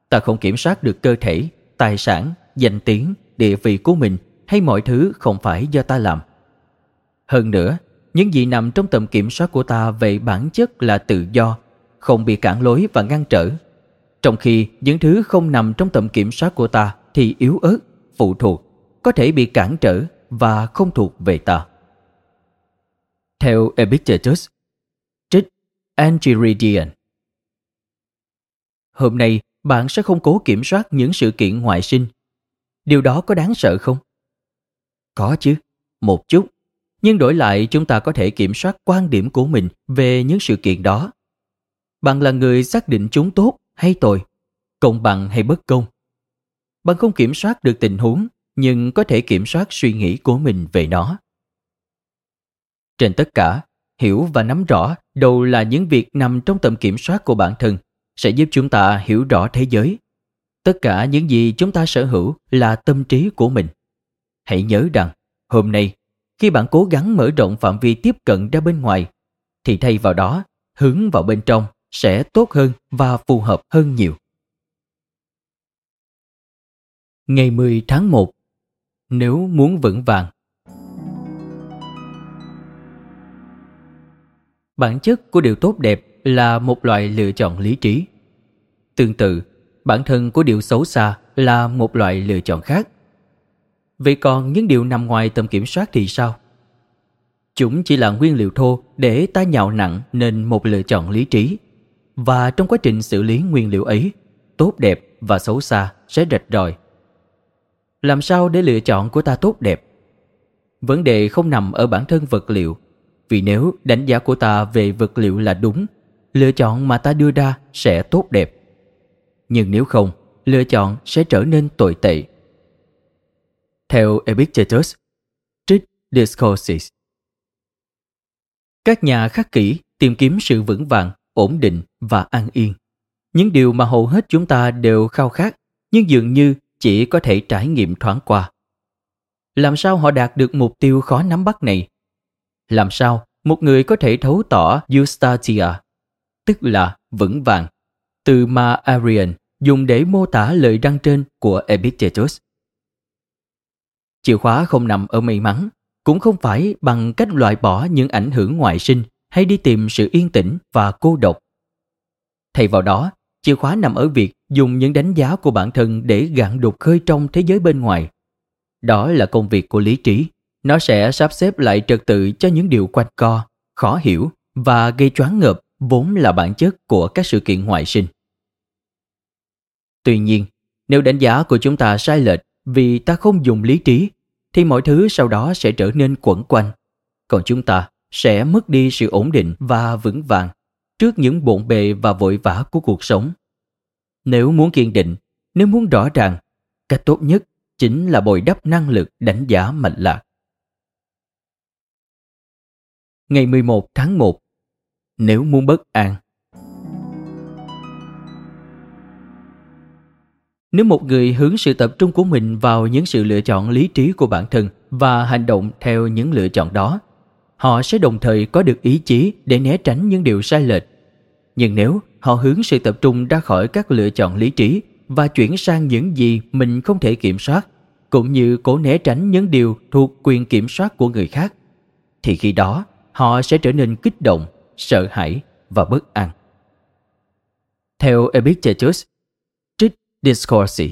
[SPEAKER 1] Ta không kiểm soát được cơ thể, tài sản, danh tiếng, địa vị của mình hay mọi thứ không phải do ta làm. Hơn nữa, những gì nằm trong tầm kiểm soát của ta về bản chất là tự do, không bị cản lối và ngăn trở trong khi những thứ không nằm trong tầm kiểm soát của ta thì yếu ớt, phụ thuộc, có thể bị cản trở và không thuộc về ta. Theo Epictetus, Enchiridion Hôm nay, bạn sẽ không cố kiểm soát những sự kiện ngoại sinh. Điều đó có đáng sợ không? Có chứ, một chút. Nhưng đổi lại chúng ta có thể kiểm soát quan điểm của mình về những sự kiện đó. Bạn là người xác định chúng tốt hay tồi, công bằng hay bất công. Bạn không kiểm soát được tình huống, nhưng có thể kiểm soát suy nghĩ của mình về nó. Trên tất cả, hiểu và nắm rõ đâu là những việc nằm trong tầm kiểm soát của bản thân sẽ giúp chúng ta hiểu rõ thế giới. Tất cả những gì chúng ta sở hữu là tâm trí của mình. Hãy nhớ rằng, hôm nay, khi bạn cố gắng mở rộng phạm vi tiếp cận ra bên ngoài, thì thay vào đó, hướng vào bên trong sẽ tốt hơn và phù hợp hơn nhiều. Ngày 10 tháng 1 Nếu muốn vững vàng Bản chất của điều tốt đẹp là một loại lựa chọn lý trí. Tương tự, bản thân của điều xấu xa là một loại lựa chọn khác. Vậy còn những điều nằm ngoài tầm kiểm soát thì sao? Chúng chỉ là nguyên liệu thô để ta nhào nặng nên một lựa chọn lý trí và trong quá trình xử lý nguyên liệu ấy, tốt đẹp và xấu xa sẽ rạch ròi. Làm sao để lựa chọn của ta tốt đẹp? Vấn đề không nằm ở bản thân vật liệu, vì nếu đánh giá của ta về vật liệu là đúng, lựa chọn mà ta đưa ra sẽ tốt đẹp. Nhưng nếu không, lựa chọn sẽ trở nên tồi tệ. Theo Epictetus, trích Discourses Các nhà khắc kỷ tìm kiếm sự vững vàng ổn định và an yên. Những điều mà hầu hết chúng ta đều khao khát, nhưng dường như chỉ có thể trải nghiệm thoáng qua. Làm sao họ đạt được mục tiêu khó nắm bắt này? Làm sao một người có thể thấu tỏ Eustatia, tức là vững vàng, từ mà Arian dùng để mô tả lời đăng trên của Epictetus. Chìa khóa không nằm ở may mắn, cũng không phải bằng cách loại bỏ những ảnh hưởng ngoại sinh hay đi tìm sự yên tĩnh và cô độc. Thay vào đó, chìa khóa nằm ở việc dùng những đánh giá của bản thân để gạn đục khơi trong thế giới bên ngoài. Đó là công việc của lý trí. Nó sẽ sắp xếp lại trật tự cho những điều quanh co, khó hiểu và gây choáng ngợp vốn là bản chất của các sự kiện ngoại sinh. Tuy nhiên, nếu đánh giá của chúng ta sai lệch vì ta không dùng lý trí, thì mọi thứ sau đó sẽ trở nên quẩn quanh. Còn chúng ta sẽ mất đi sự ổn định và vững vàng trước những bộn bề và vội vã của cuộc sống. Nếu muốn kiên định, nếu muốn rõ ràng, cách tốt nhất chính là bồi đắp năng lực đánh giá mạch lạc. Ngày 11 tháng 1 Nếu muốn bất an Nếu một người hướng sự tập trung của mình vào những sự lựa chọn lý trí của bản thân và hành động theo những lựa chọn đó, họ sẽ đồng thời có được ý chí để né tránh những điều sai lệch. Nhưng nếu họ hướng sự tập trung ra khỏi các lựa chọn lý trí và chuyển sang những gì mình không thể kiểm soát, cũng như cố né tránh những điều thuộc quyền kiểm soát của người khác, thì khi đó họ sẽ trở nên kích động, sợ hãi và bất an. Theo Epictetus, trích Discourse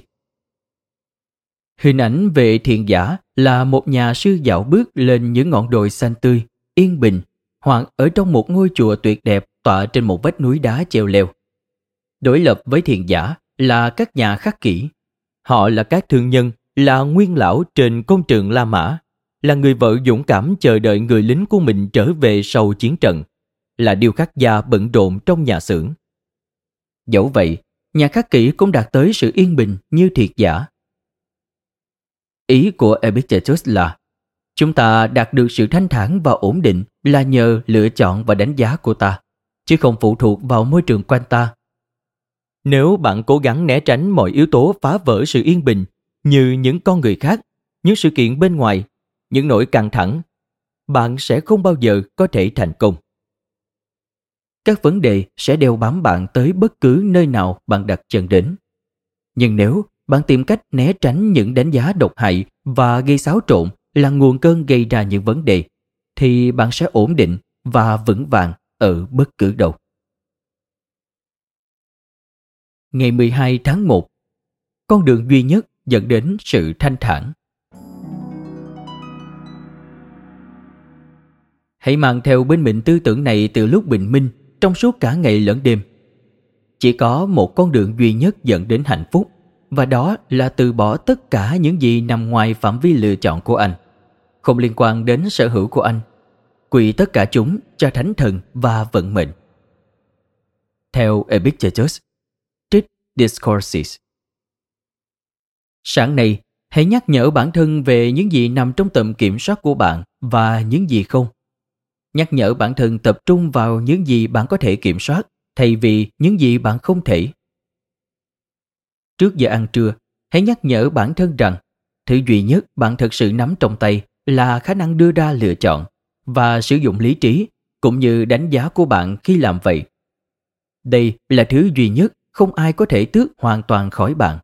[SPEAKER 1] Hình ảnh về thiền giả là một nhà sư dạo bước lên những ngọn đồi xanh tươi yên bình hoặc ở trong một ngôi chùa tuyệt đẹp tọa trên một vách núi đá treo leo. Đối lập với thiền giả là các nhà khắc kỷ. Họ là các thương nhân là nguyên lão trên công trường La Mã, là người vợ dũng cảm chờ đợi người lính của mình trở về sau chiến trận, là điêu khắc gia bận rộn trong nhà xưởng. Dẫu vậy, nhà khắc kỹ cũng đạt tới sự yên bình như thiệt giả. Ý của Epictetus là chúng ta đạt được sự thanh thản và ổn định là nhờ lựa chọn và đánh giá của ta, chứ không phụ thuộc vào môi trường quanh ta. Nếu bạn cố gắng né tránh mọi yếu tố phá vỡ sự yên bình như những con người khác, những sự kiện bên ngoài, những nỗi căng thẳng, bạn sẽ không bao giờ có thể thành công. Các vấn đề sẽ đeo bám bạn tới bất cứ nơi nào bạn đặt chân đến. Nhưng nếu bạn tìm cách né tránh những đánh giá độc hại và gây xáo trộn là nguồn cơn gây ra những vấn đề, thì bạn sẽ ổn định và vững vàng ở bất cứ đâu. Ngày 12 tháng 1 Con đường duy nhất dẫn đến sự thanh thản. Hãy mang theo bên mình tư tưởng này từ lúc bình minh trong suốt cả ngày lẫn đêm. Chỉ có một con đường duy nhất dẫn đến hạnh phúc và đó là từ bỏ tất cả những gì nằm ngoài phạm vi lựa chọn của anh, không liên quan đến sở hữu của anh. Quỳ tất cả chúng cho thánh thần và vận mệnh. Theo Epictetus, trích Discourses. Sáng nay, hãy nhắc nhở bản thân về những gì nằm trong tầm kiểm soát của bạn và những gì không. Nhắc nhở bản thân tập trung vào những gì bạn có thể kiểm soát thay vì những gì bạn không thể. Trước giờ ăn trưa, hãy nhắc nhở bản thân rằng thứ duy nhất bạn thực sự nắm trong tay là khả năng đưa ra lựa chọn và sử dụng lý trí cũng như đánh giá của bạn khi làm vậy. Đây là thứ duy nhất không ai có thể tước hoàn toàn khỏi bạn.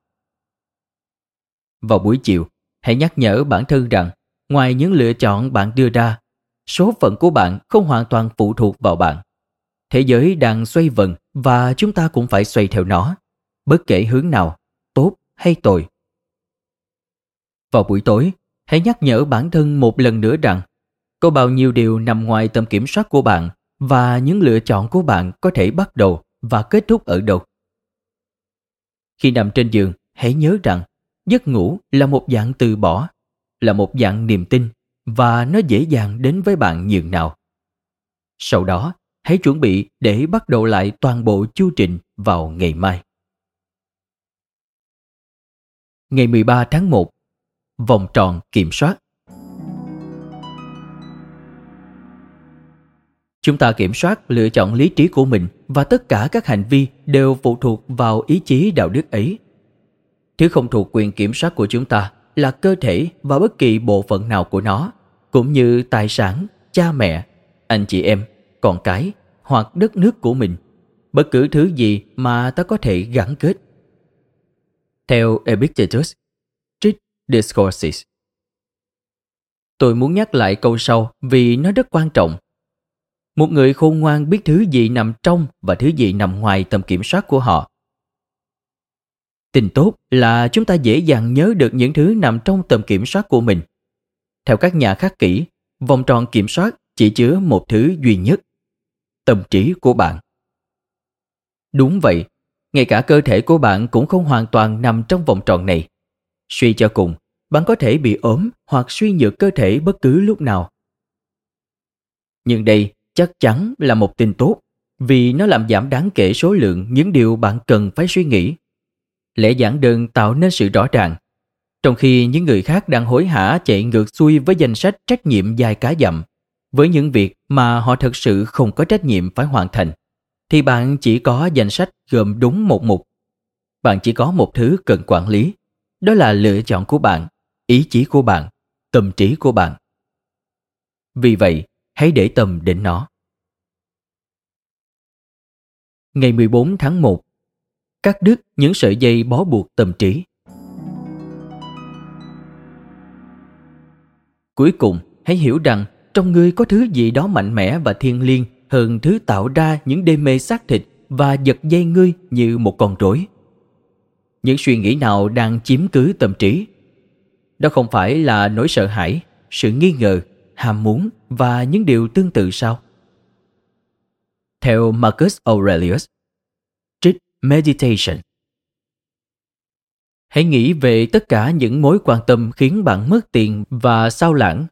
[SPEAKER 1] Vào buổi chiều, hãy nhắc nhở bản thân rằng ngoài những lựa chọn bạn đưa ra, số phận của bạn không hoàn toàn phụ thuộc vào bạn. Thế giới đang xoay vần và chúng ta cũng phải xoay theo nó, bất kể hướng nào, tốt hay tồi. Vào buổi tối, hãy nhắc nhở bản thân một lần nữa rằng có bao nhiêu điều nằm ngoài tầm kiểm soát của bạn và những lựa chọn của bạn có thể bắt đầu và kết thúc ở đâu. Khi nằm trên giường, hãy nhớ rằng giấc ngủ là một dạng từ bỏ, là một dạng niềm tin và nó dễ dàng đến với bạn nhường nào. Sau đó, hãy chuẩn bị để bắt đầu lại toàn bộ chu trình vào ngày mai. Ngày 13 tháng 1 Vòng tròn kiểm soát Chúng ta kiểm soát lựa chọn lý trí của mình và tất cả các hành vi đều phụ thuộc vào ý chí đạo đức ấy. Thứ không thuộc quyền kiểm soát của chúng ta là cơ thể và bất kỳ bộ phận nào của nó, cũng như tài sản, cha mẹ, anh chị em, con cái hoặc đất nước của mình, bất cứ thứ gì mà ta có thể gắn kết. Theo Epictetus, trích Discourses. Tôi muốn nhắc lại câu sau vì nó rất quan trọng. Một người khôn ngoan biết thứ gì nằm trong và thứ gì nằm ngoài tầm kiểm soát của họ. Tin tốt là chúng ta dễ dàng nhớ được những thứ nằm trong tầm kiểm soát của mình. Theo các nhà khắc kỹ, vòng tròn kiểm soát chỉ chứa một thứ duy nhất, tâm trí của bạn. Đúng vậy, ngay cả cơ thể của bạn cũng không hoàn toàn nằm trong vòng tròn này. Suy cho cùng, bạn có thể bị ốm hoặc suy nhược cơ thể bất cứ lúc nào. Nhưng đây chắc chắn là một tin tốt vì nó làm giảm đáng kể số lượng những điều bạn cần phải suy nghĩ. Lẽ giảng đơn tạo nên sự rõ ràng, trong khi những người khác đang hối hả chạy ngược xuôi với danh sách trách nhiệm dài cá dặm, với những việc mà họ thực sự không có trách nhiệm phải hoàn thành, thì bạn chỉ có danh sách gồm đúng một mục. Bạn chỉ có một thứ cần quản lý, đó là lựa chọn của bạn, ý chí của bạn, tâm trí của bạn. Vì vậy, hãy để tâm đến nó. Ngày 14 tháng 1 Cắt đứt những sợi dây bó buộc tâm trí. Cuối cùng, hãy hiểu rằng trong ngươi có thứ gì đó mạnh mẽ và thiêng liêng hơn thứ tạo ra những đê mê xác thịt và giật dây ngươi như một con rối. Những suy nghĩ nào đang chiếm cứ tâm trí? Đó không phải là nỗi sợ hãi, sự nghi ngờ, ham muốn và những điều tương tự sao? Theo Marcus Aurelius, Meditation Hãy nghĩ về tất cả những mối quan tâm khiến bạn mất tiền và sao lãng.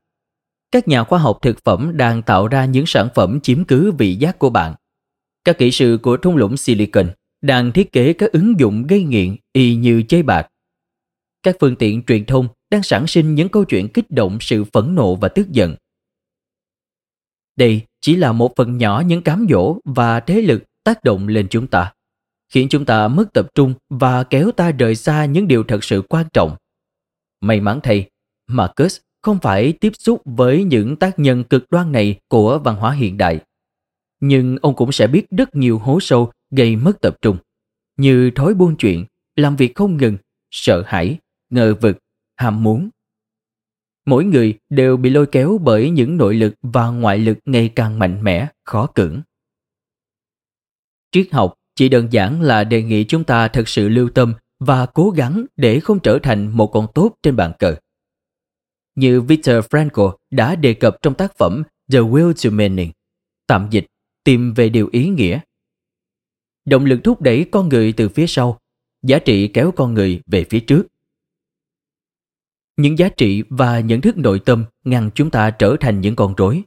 [SPEAKER 1] Các nhà khoa học thực phẩm đang tạo ra những sản phẩm chiếm cứ vị giác của bạn. Các kỹ sư của thung lũng Silicon đang thiết kế các ứng dụng gây nghiện y như chơi bạc. Các phương tiện truyền thông đang sản sinh những câu chuyện kích động sự phẫn nộ và tức giận. Đây chỉ là một phần nhỏ những cám dỗ và thế lực tác động lên chúng ta, khiến chúng ta mất tập trung và kéo ta rời xa những điều thật sự quan trọng. May mắn thay, Marcus không phải tiếp xúc với những tác nhân cực đoan này của văn hóa hiện đại. Nhưng ông cũng sẽ biết rất nhiều hố sâu gây mất tập trung, như thói buôn chuyện, làm việc không ngừng, sợ hãi, ngờ vực, ham muốn. Mỗi người đều bị lôi kéo bởi những nội lực và ngoại lực ngày càng mạnh mẽ, khó cưỡng. Triết học chỉ đơn giản là đề nghị chúng ta thật sự lưu tâm và cố gắng để không trở thành một con tốt trên bàn cờ. Như Viktor Frankl đã đề cập trong tác phẩm The Will to Meaning, tạm dịch, tìm về điều ý nghĩa. Động lực thúc đẩy con người từ phía sau, giá trị kéo con người về phía trước. Những giá trị và nhận thức nội tâm ngăn chúng ta trở thành những con rối.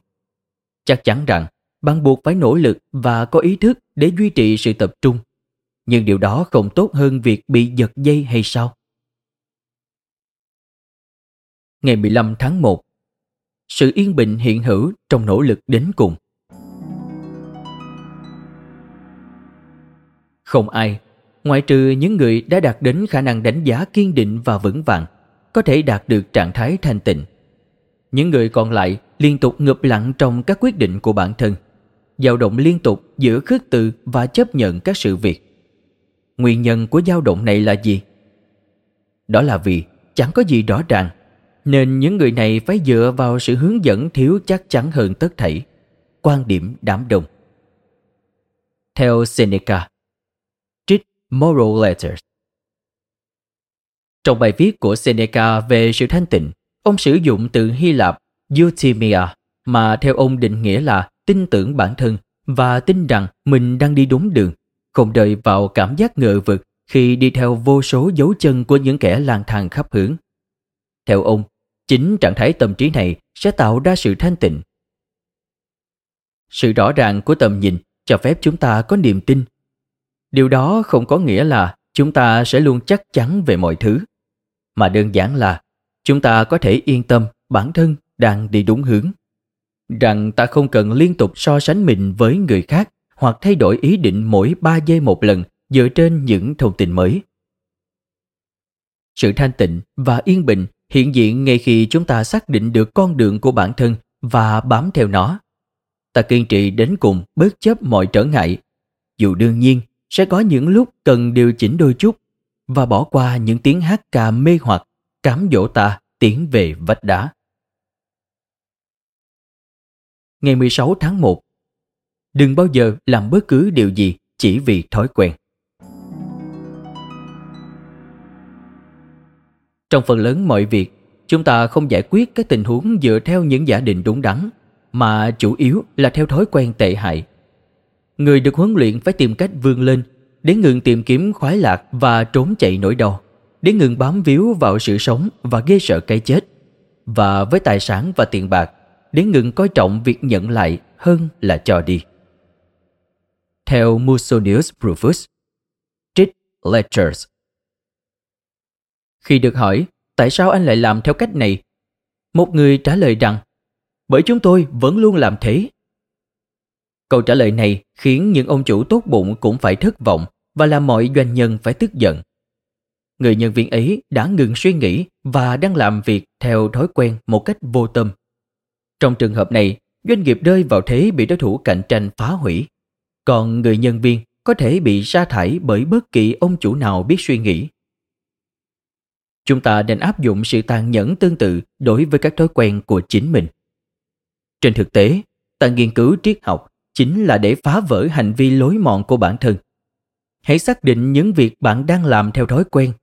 [SPEAKER 1] Chắc chắn rằng bạn buộc phải nỗ lực và có ý thức để duy trì sự tập trung. Nhưng điều đó không tốt hơn việc bị giật dây hay sao? Ngày 15 tháng 1 Sự yên bình hiện hữu trong nỗ lực đến cùng. Không ai, ngoại trừ những người đã đạt đến khả năng đánh giá kiên định và vững vàng, có thể đạt được trạng thái thanh tịnh. Những người còn lại liên tục ngập lặng trong các quyết định của bản thân, dao động liên tục giữa khước từ và chấp nhận các sự việc. Nguyên nhân của dao động này là gì? Đó là vì chẳng có gì rõ ràng, nên những người này phải dựa vào sự hướng dẫn thiếu chắc chắn hơn tất thảy, quan điểm đám đông. Theo Seneca, trích Moral Letters Trong bài viết của Seneca về sự thanh tịnh, ông sử dụng từ Hy Lạp euthymia mà theo ông định nghĩa là tin tưởng bản thân và tin rằng mình đang đi đúng đường, không rơi vào cảm giác ngờ vực khi đi theo vô số dấu chân của những kẻ lang thang khắp hướng. Theo ông, chính trạng thái tâm trí này sẽ tạo ra sự thanh tịnh. Sự rõ ràng của tầm nhìn cho phép chúng ta có niềm tin. Điều đó không có nghĩa là chúng ta sẽ luôn chắc chắn về mọi thứ, mà đơn giản là chúng ta có thể yên tâm bản thân đang đi đúng hướng rằng ta không cần liên tục so sánh mình với người khác hoặc thay đổi ý định mỗi 3 giây một lần dựa trên những thông tin mới. Sự thanh tịnh và yên bình hiện diện ngay khi chúng ta xác định được con đường của bản thân và bám theo nó. Ta kiên trì đến cùng bất chấp mọi trở ngại. Dù đương nhiên, sẽ có những lúc cần điều chỉnh đôi chút và bỏ qua những tiếng hát ca mê hoặc cám dỗ ta tiến về vách đá ngày 16 tháng 1. Đừng bao giờ làm bất cứ điều gì chỉ vì thói quen. Trong phần lớn mọi việc, chúng ta không giải quyết các tình huống dựa theo những giả định đúng đắn, mà chủ yếu là theo thói quen tệ hại. Người được huấn luyện phải tìm cách vươn lên để ngừng tìm kiếm khoái lạc và trốn chạy nỗi đau, để ngừng bám víu vào sự sống và ghê sợ cái chết. Và với tài sản và tiền bạc, để ngừng coi trọng việc nhận lại hơn là cho đi. Theo Musonius Rufus, trích Lectures Khi được hỏi tại sao anh lại làm theo cách này, một người trả lời rằng bởi chúng tôi vẫn luôn làm thế. Câu trả lời này khiến những ông chủ tốt bụng cũng phải thất vọng và làm mọi doanh nhân phải tức giận. Người nhân viên ấy đã ngừng suy nghĩ và đang làm việc theo thói quen một cách vô tâm trong trường hợp này, doanh nghiệp rơi vào thế bị đối thủ cạnh tranh phá hủy. Còn người nhân viên có thể bị sa thải bởi bất kỳ ông chủ nào biết suy nghĩ. Chúng ta nên áp dụng sự tàn nhẫn tương tự đối với các thói quen của chính mình. Trên thực tế, ta nghiên cứu triết học chính là để phá vỡ hành vi lối mòn của bản thân. Hãy xác định những việc bạn đang làm theo thói quen.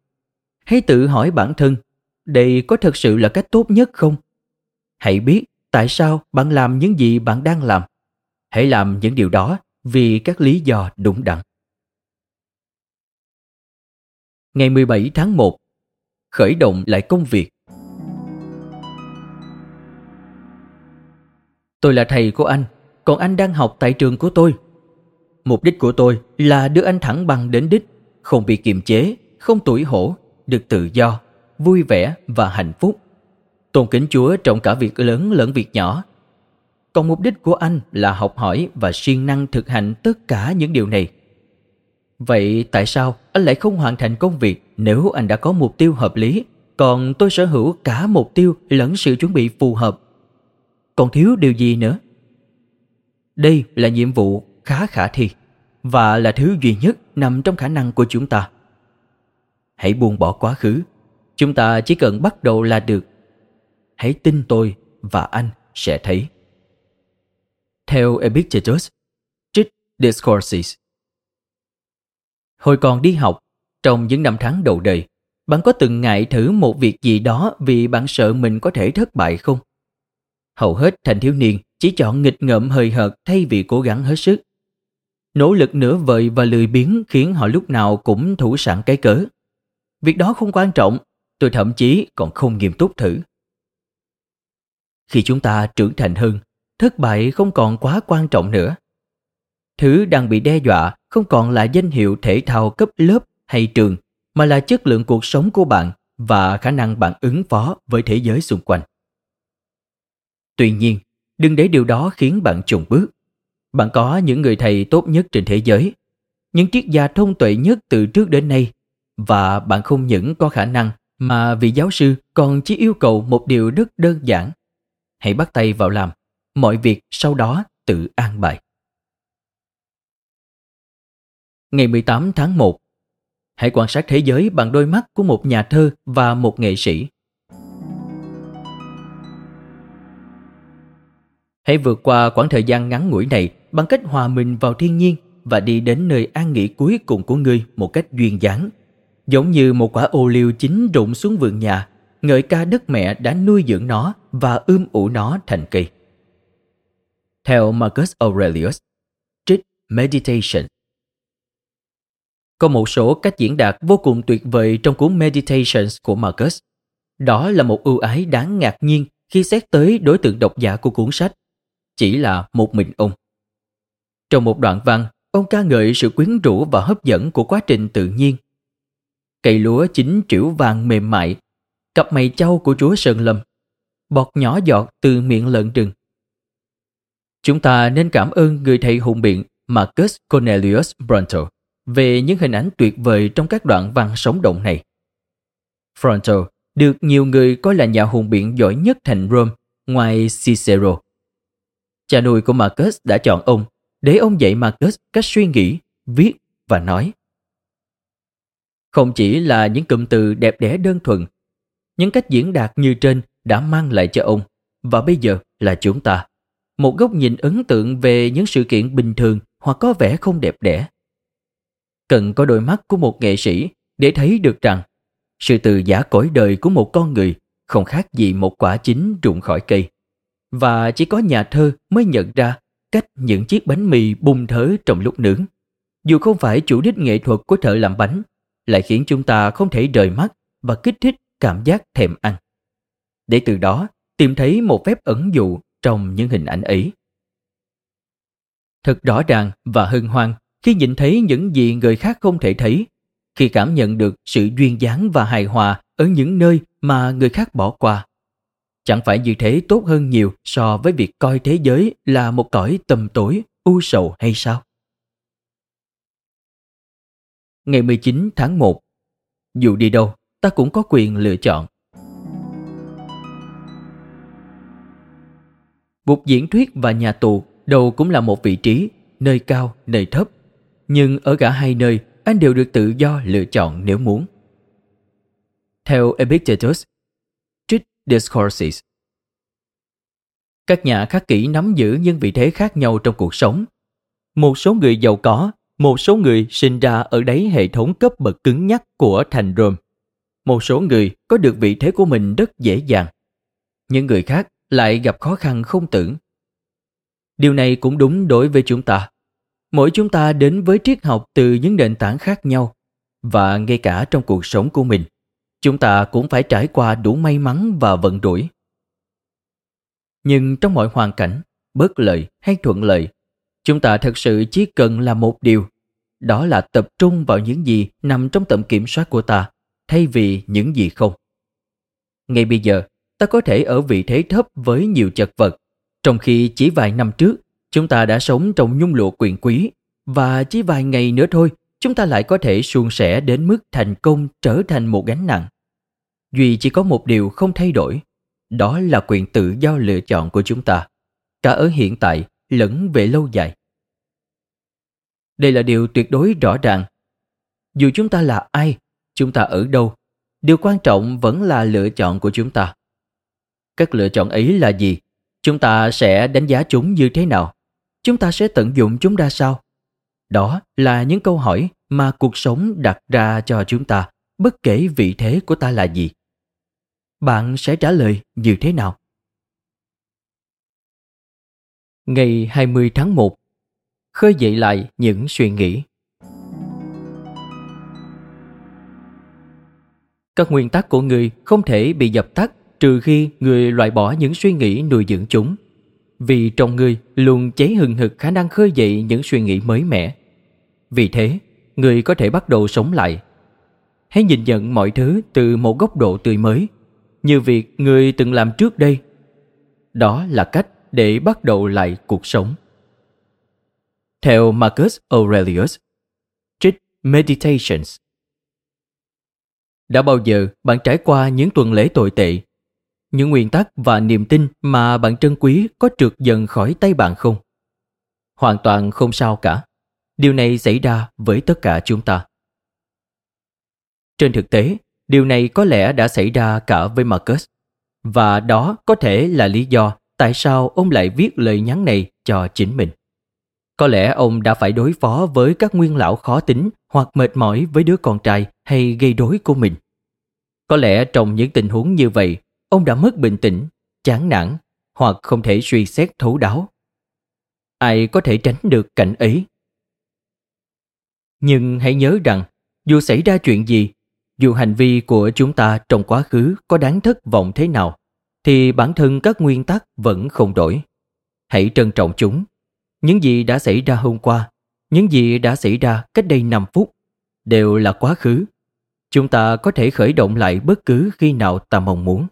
[SPEAKER 1] Hãy tự hỏi bản thân, đây có thực sự là cách tốt nhất không? Hãy biết tại sao bạn làm những gì bạn đang làm hãy làm những điều đó vì các lý do đúng đắn ngày 17 tháng 1 khởi động lại công việc. Tôi là thầy của anh, còn anh đang học tại trường của tôi. Mục đích của tôi là đưa anh thẳng bằng đến đích, không bị kiềm chế, không tủi hổ, được tự do, vui vẻ và hạnh phúc. Tôn kính Chúa trong cả việc lớn lẫn việc nhỏ. Còn mục đích của anh là học hỏi và siêng năng thực hành tất cả những điều này. Vậy tại sao anh lại không hoàn thành công việc nếu anh đã có mục tiêu hợp lý, còn tôi sở hữu cả mục tiêu lẫn sự chuẩn bị phù hợp? Còn thiếu điều gì nữa? Đây là nhiệm vụ khá khả thi và là thứ duy nhất nằm trong khả năng của chúng ta. Hãy buông bỏ quá khứ. Chúng ta chỉ cần bắt đầu là được. Hãy tin tôi và anh sẽ thấy. Theo Epictetus, trích Discourses. Hồi còn đi học, trong những năm tháng đầu đời, bạn có từng ngại thử một việc gì đó vì bạn sợ mình có thể thất bại không? Hầu hết thành thiếu niên chỉ chọn nghịch ngợm hời hợt thay vì cố gắng hết sức. Nỗ lực nửa vời và lười biếng khiến họ lúc nào cũng thủ sẵn cái cớ. Việc đó không quan trọng, tôi thậm chí còn không nghiêm túc thử. Khi chúng ta trưởng thành hơn, thất bại không còn quá quan trọng nữa. Thứ đang bị đe dọa không còn là danh hiệu thể thao cấp lớp hay trường, mà là chất lượng cuộc sống của bạn và khả năng bạn ứng phó với thế giới xung quanh. Tuy nhiên, đừng để điều đó khiến bạn chùn bước. Bạn có những người thầy tốt nhất trên thế giới, những triết gia thông tuệ nhất từ trước đến nay và bạn không những có khả năng mà vị giáo sư còn chỉ yêu cầu một điều rất đơn giản. Hãy bắt tay vào làm, mọi việc sau đó tự an bài. Ngày 18 tháng 1 Hãy quan sát thế giới bằng đôi mắt của một nhà thơ và một nghệ sĩ. Hãy vượt qua khoảng thời gian ngắn ngủi này bằng cách hòa mình vào thiên nhiên và đi đến nơi an nghỉ cuối cùng của ngươi một cách duyên dáng. Giống như một quả ô liu chín rụng xuống vườn nhà, ngợi ca đất mẹ đã nuôi dưỡng nó và ươm ủ nó thành cây. Theo Marcus Aurelius, trích Meditation Có một số cách diễn đạt vô cùng tuyệt vời trong cuốn Meditations của Marcus. Đó là một ưu ái đáng ngạc nhiên khi xét tới đối tượng độc giả của cuốn sách chỉ là một mình ông. Trong một đoạn văn, ông ca ngợi sự quyến rũ và hấp dẫn của quá trình tự nhiên. Cây lúa chín triểu vàng mềm mại, cặp mày châu của chúa Sơn Lâm, bọt nhỏ giọt từ miệng lợn rừng. Chúng ta nên cảm ơn người thầy hùng biện Marcus Cornelius Bronto về những hình ảnh tuyệt vời trong các đoạn văn sống động này. Fronto được nhiều người coi là nhà hùng biện giỏi nhất thành Rome ngoài Cicero. Cha nuôi của Marcus đã chọn ông để ông dạy Marcus cách suy nghĩ, viết và nói. Không chỉ là những cụm từ đẹp đẽ đơn thuần, những cách diễn đạt như trên đã mang lại cho ông và bây giờ là chúng ta một góc nhìn ấn tượng về những sự kiện bình thường hoặc có vẻ không đẹp đẽ. Cần có đôi mắt của một nghệ sĩ để thấy được rằng sự từ giả cõi đời của một con người không khác gì một quả chín rụng khỏi cây và chỉ có nhà thơ mới nhận ra cách những chiếc bánh mì bung thớ trong lúc nướng. Dù không phải chủ đích nghệ thuật của thợ làm bánh, lại khiến chúng ta không thể rời mắt và kích thích cảm giác thèm ăn. Để từ đó tìm thấy một phép ẩn dụ trong những hình ảnh ấy. Thật rõ ràng và hân hoan khi nhìn thấy những gì người khác không thể thấy, khi cảm nhận được sự duyên dáng và hài hòa ở những nơi mà người khác bỏ qua Chẳng phải như thế tốt hơn nhiều so với việc coi thế giới là một cõi tầm tối, u sầu hay sao? Ngày 19 tháng 1 Dù đi đâu, ta cũng có quyền lựa chọn. Bục diễn thuyết và nhà tù đâu cũng là một vị trí, nơi cao, nơi thấp. Nhưng ở cả hai nơi, anh đều được tự do lựa chọn nếu muốn. Theo Epictetus, Discourses. Các nhà khắc kỷ nắm giữ những vị thế khác nhau trong cuộc sống. Một số người giàu có, một số người sinh ra ở đáy hệ thống cấp bậc cứng nhắc của thành Rome. Một số người có được vị thế của mình rất dễ dàng. Những người khác lại gặp khó khăn không tưởng. Điều này cũng đúng đối với chúng ta. Mỗi chúng ta đến với triết học từ những nền tảng khác nhau và ngay cả trong cuộc sống của mình chúng ta cũng phải trải qua đủ may mắn và vận rủi. Nhưng trong mọi hoàn cảnh, bất lợi hay thuận lợi, chúng ta thật sự chỉ cần làm một điều, đó là tập trung vào những gì nằm trong tầm kiểm soát của ta, thay vì những gì không. Ngay bây giờ, ta có thể ở vị thế thấp với nhiều chật vật, trong khi chỉ vài năm trước, chúng ta đã sống trong nhung lụa quyền quý, và chỉ vài ngày nữa thôi, chúng ta lại có thể suôn sẻ đến mức thành công trở thành một gánh nặng. Duy chỉ có một điều không thay đổi, đó là quyền tự do lựa chọn của chúng ta, cả ở hiện tại lẫn về lâu dài. Đây là điều tuyệt đối rõ ràng. Dù chúng ta là ai, chúng ta ở đâu, điều quan trọng vẫn là lựa chọn của chúng ta. Các lựa chọn ấy là gì? Chúng ta sẽ đánh giá chúng như thế nào? Chúng ta sẽ tận dụng chúng ra sao? Đó là những câu hỏi mà cuộc sống đặt ra cho chúng ta, bất kể vị thế của ta là gì. Bạn sẽ trả lời như thế nào? Ngày 20 tháng 1 Khơi dậy lại những suy nghĩ Các nguyên tắc của người không thể bị dập tắt trừ khi người loại bỏ những suy nghĩ nuôi dưỡng chúng. Vì trong người luôn cháy hừng hực khả năng khơi dậy những suy nghĩ mới mẻ. Vì thế, người có thể bắt đầu sống lại. Hãy nhìn nhận mọi thứ từ một góc độ tươi mới, như việc người từng làm trước đây. Đó là cách để bắt đầu lại cuộc sống. Theo Marcus Aurelius, trích Meditations đã bao giờ bạn trải qua những tuần lễ tồi tệ? Những nguyên tắc và niềm tin mà bạn trân quý có trượt dần khỏi tay bạn không? Hoàn toàn không sao cả. Điều này xảy ra với tất cả chúng ta. Trên thực tế, điều này có lẽ đã xảy ra cả với Marcus. Và đó có thể là lý do tại sao ông lại viết lời nhắn này cho chính mình. Có lẽ ông đã phải đối phó với các nguyên lão khó tính hoặc mệt mỏi với đứa con trai hay gây rối của mình. Có lẽ trong những tình huống như vậy, ông đã mất bình tĩnh, chán nản hoặc không thể suy xét thấu đáo. Ai có thể tránh được cảnh ấy? Nhưng hãy nhớ rằng, dù xảy ra chuyện gì, dù hành vi của chúng ta trong quá khứ có đáng thất vọng thế nào, thì bản thân các nguyên tắc vẫn không đổi. Hãy trân trọng chúng. Những gì đã xảy ra hôm qua, những gì đã xảy ra cách đây 5 phút, đều là quá khứ. Chúng ta có thể khởi động lại bất cứ khi nào ta mong muốn.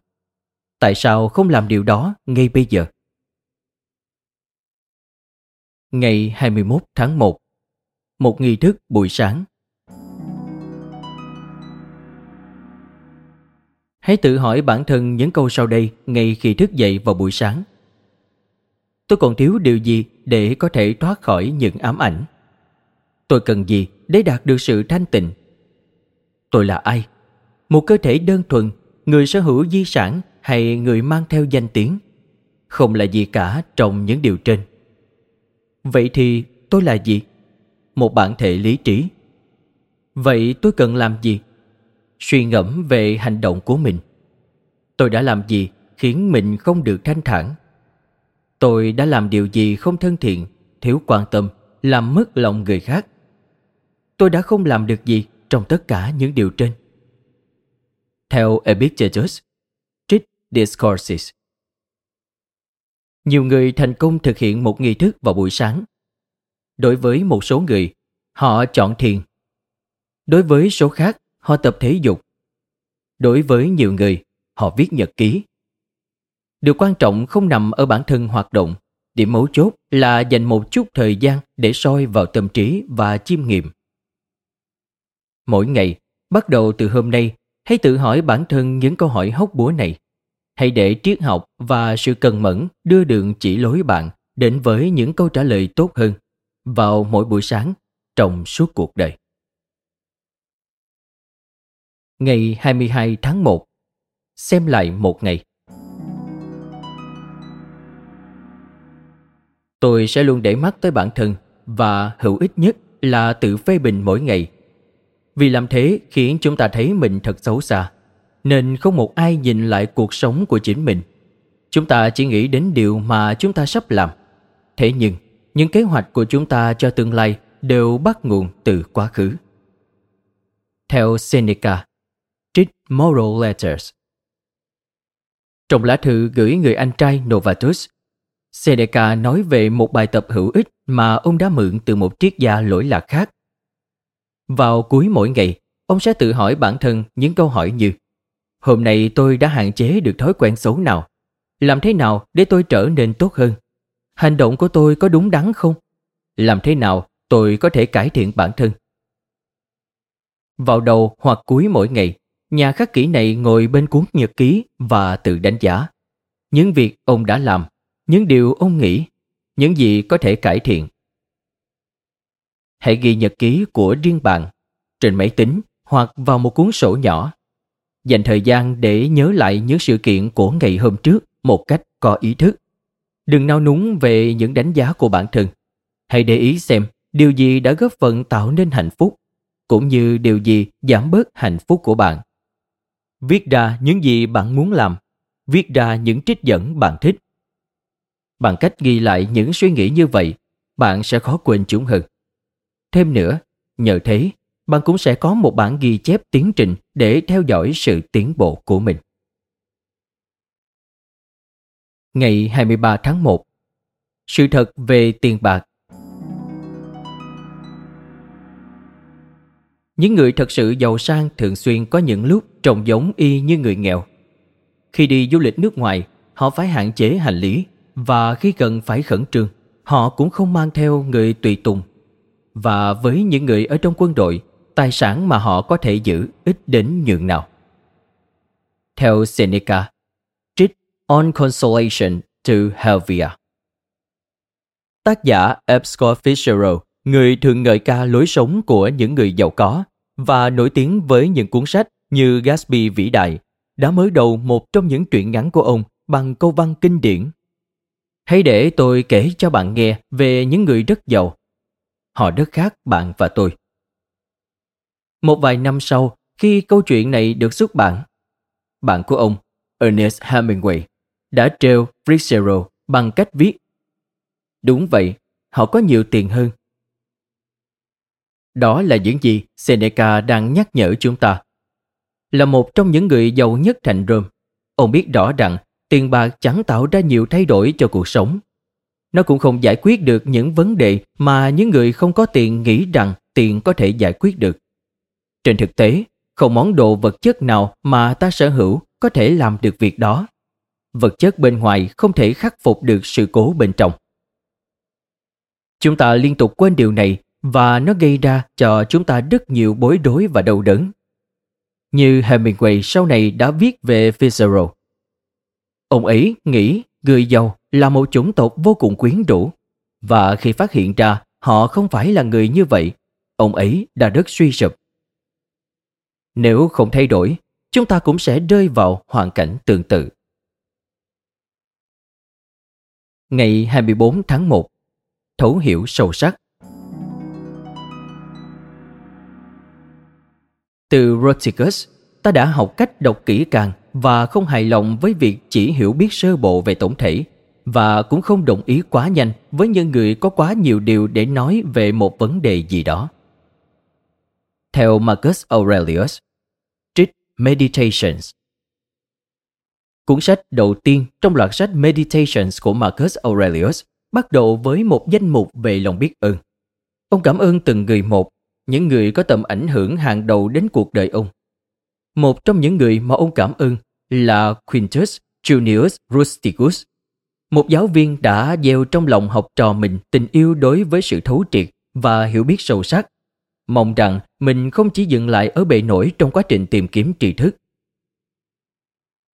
[SPEAKER 1] Tại sao không làm điều đó ngay bây giờ? Ngày 21 tháng 1 Một nghi thức buổi sáng Hãy tự hỏi bản thân những câu sau đây ngay khi thức dậy vào buổi sáng. Tôi còn thiếu điều gì để có thể thoát khỏi những ám ảnh? Tôi cần gì để đạt được sự thanh tịnh? Tôi là ai? Một cơ thể đơn thuần, người sở hữu di sản hay người mang theo danh tiếng? Không là gì cả trong những điều trên. Vậy thì tôi là gì? Một bản thể lý trí. Vậy tôi cần làm gì? suy ngẫm về hành động của mình tôi đã làm gì khiến mình không được thanh thản tôi đã làm điều gì không thân thiện? Thiếu quan tâm làm mất lòng người khác. Tôi đã không làm được gì trong tất cả những điều trên. Theo epictetus trích discourses nhiều người thành công thực hiện một nghi thức vào buổi sáng. Đối với một số người họ chọn thiền. Đối với số khác họ tập thể dục. Đối với nhiều người, họ viết nhật ký. Điều quan trọng không nằm ở bản thân hoạt động, điểm mấu chốt là dành một chút thời gian để soi vào tâm trí và chiêm nghiệm. Mỗi ngày, bắt đầu từ hôm nay, hãy tự hỏi bản thân những câu hỏi hóc búa này. Hãy để triết học và sự cần mẫn đưa đường chỉ lối bạn đến với những câu trả lời tốt hơn vào mỗi buổi sáng trong suốt cuộc đời. ngày 22 tháng 1. Xem lại một ngày. Tôi sẽ luôn để mắt tới bản thân và hữu ích nhất là tự phê bình mỗi ngày. Vì làm thế khiến chúng ta thấy mình thật xấu xa, nên không một ai nhìn lại cuộc sống của chính mình. Chúng ta chỉ nghĩ đến điều mà chúng ta sắp làm. Thế nhưng, những kế hoạch của chúng ta cho tương lai đều bắt nguồn từ quá khứ. Theo Seneca, trích Moral Letters. Trong lá thư gửi người anh trai Novatus, Seneca nói về một bài tập hữu ích mà ông đã mượn từ một triết gia lỗi lạc khác. Vào cuối mỗi ngày, ông sẽ tự hỏi bản thân những câu hỏi như Hôm nay tôi đã hạn chế được thói quen xấu nào? Làm thế nào để tôi trở nên tốt hơn? Hành động của tôi có đúng đắn không? Làm thế nào tôi có thể cải thiện bản thân? Vào đầu hoặc cuối mỗi ngày, nhà khắc kỷ này ngồi bên cuốn nhật ký và tự đánh giá. Những việc ông đã làm, những điều ông nghĩ, những gì có thể cải thiện. Hãy ghi nhật ký của riêng bạn trên máy tính hoặc vào một cuốn sổ nhỏ. Dành thời gian để nhớ lại những sự kiện của ngày hôm trước một cách có ý thức. Đừng nao núng về những đánh giá của bản thân. Hãy để ý xem điều gì đã góp phần tạo nên hạnh phúc, cũng như điều gì giảm bớt hạnh phúc của bạn. Viết ra những gì bạn muốn làm, viết ra những trích dẫn bạn thích. Bằng cách ghi lại những suy nghĩ như vậy, bạn sẽ khó quên chúng hơn. Thêm nữa, nhờ thế, bạn cũng sẽ có một bản ghi chép tiến trình để theo dõi sự tiến bộ của mình. Ngày 23 tháng 1 Sự thật về tiền bạc Những người thật sự giàu sang thường xuyên có những lúc trông giống y như người nghèo. Khi đi du lịch nước ngoài, họ phải hạn chế hành lý và khi cần phải khẩn trương, họ cũng không mang theo người tùy tùng. Và với những người ở trong quân đội, tài sản mà họ có thể giữ ít đến nhường nào. Theo Seneca, trích On Consolation to Helvia. Tác giả Epscott Fitzgerald, người thường ngợi ca lối sống của những người giàu có và nổi tiếng với những cuốn sách như Gatsby vĩ đại, đã mở đầu một trong những truyện ngắn của ông bằng câu văn kinh điển. Hãy để tôi kể cho bạn nghe về những người rất giàu. Họ rất khác bạn và tôi. Một vài năm sau, khi câu chuyện này được xuất bản, bạn của ông, Ernest Hemingway, đã treo Fitzgerald bằng cách viết. Đúng vậy, họ có nhiều tiền hơn. Đó là những gì Seneca đang nhắc nhở chúng ta. Là một trong những người giàu nhất thành Rome, ông biết rõ rằng tiền bạc chẳng tạo ra nhiều thay đổi cho cuộc sống. Nó cũng không giải quyết được những vấn đề mà những người không có tiền nghĩ rằng tiền có thể giải quyết được. Trên thực tế, không món đồ vật chất nào mà ta sở hữu có thể làm được việc đó. Vật chất bên ngoài không thể khắc phục được sự cố bên trong. Chúng ta liên tục quên điều này và nó gây ra cho chúng ta rất nhiều bối rối và đau đớn. Như Hemingway sau này đã viết về Fitzgerald. Ông ấy nghĩ người giàu là một chủng tộc vô cùng quyến rũ và khi phát hiện ra họ không phải là người như vậy, ông ấy đã rất suy sụp. Nếu không thay đổi, chúng ta cũng sẽ rơi vào hoàn cảnh tương tự. Ngày 24 tháng 1 Thấu hiểu sâu sắc Từ Roticus, ta đã học cách đọc kỹ càng và không hài lòng với việc chỉ hiểu biết sơ bộ về tổng thể và cũng không đồng ý quá nhanh với những người có quá nhiều điều để nói về một vấn đề gì đó. Theo Marcus Aurelius, trích Meditations Cuốn sách đầu tiên trong loạt sách Meditations của Marcus Aurelius bắt đầu với một danh mục về lòng biết ơn. Ông cảm ơn từng người một những người có tầm ảnh hưởng hàng đầu đến cuộc đời ông. Một trong những người mà ông cảm ơn là Quintus Junius Rusticus, một giáo viên đã gieo trong lòng học trò mình tình yêu đối với sự thấu triệt và hiểu biết sâu sắc, mong rằng mình không chỉ dừng lại ở bề nổi trong quá trình tìm kiếm tri thức.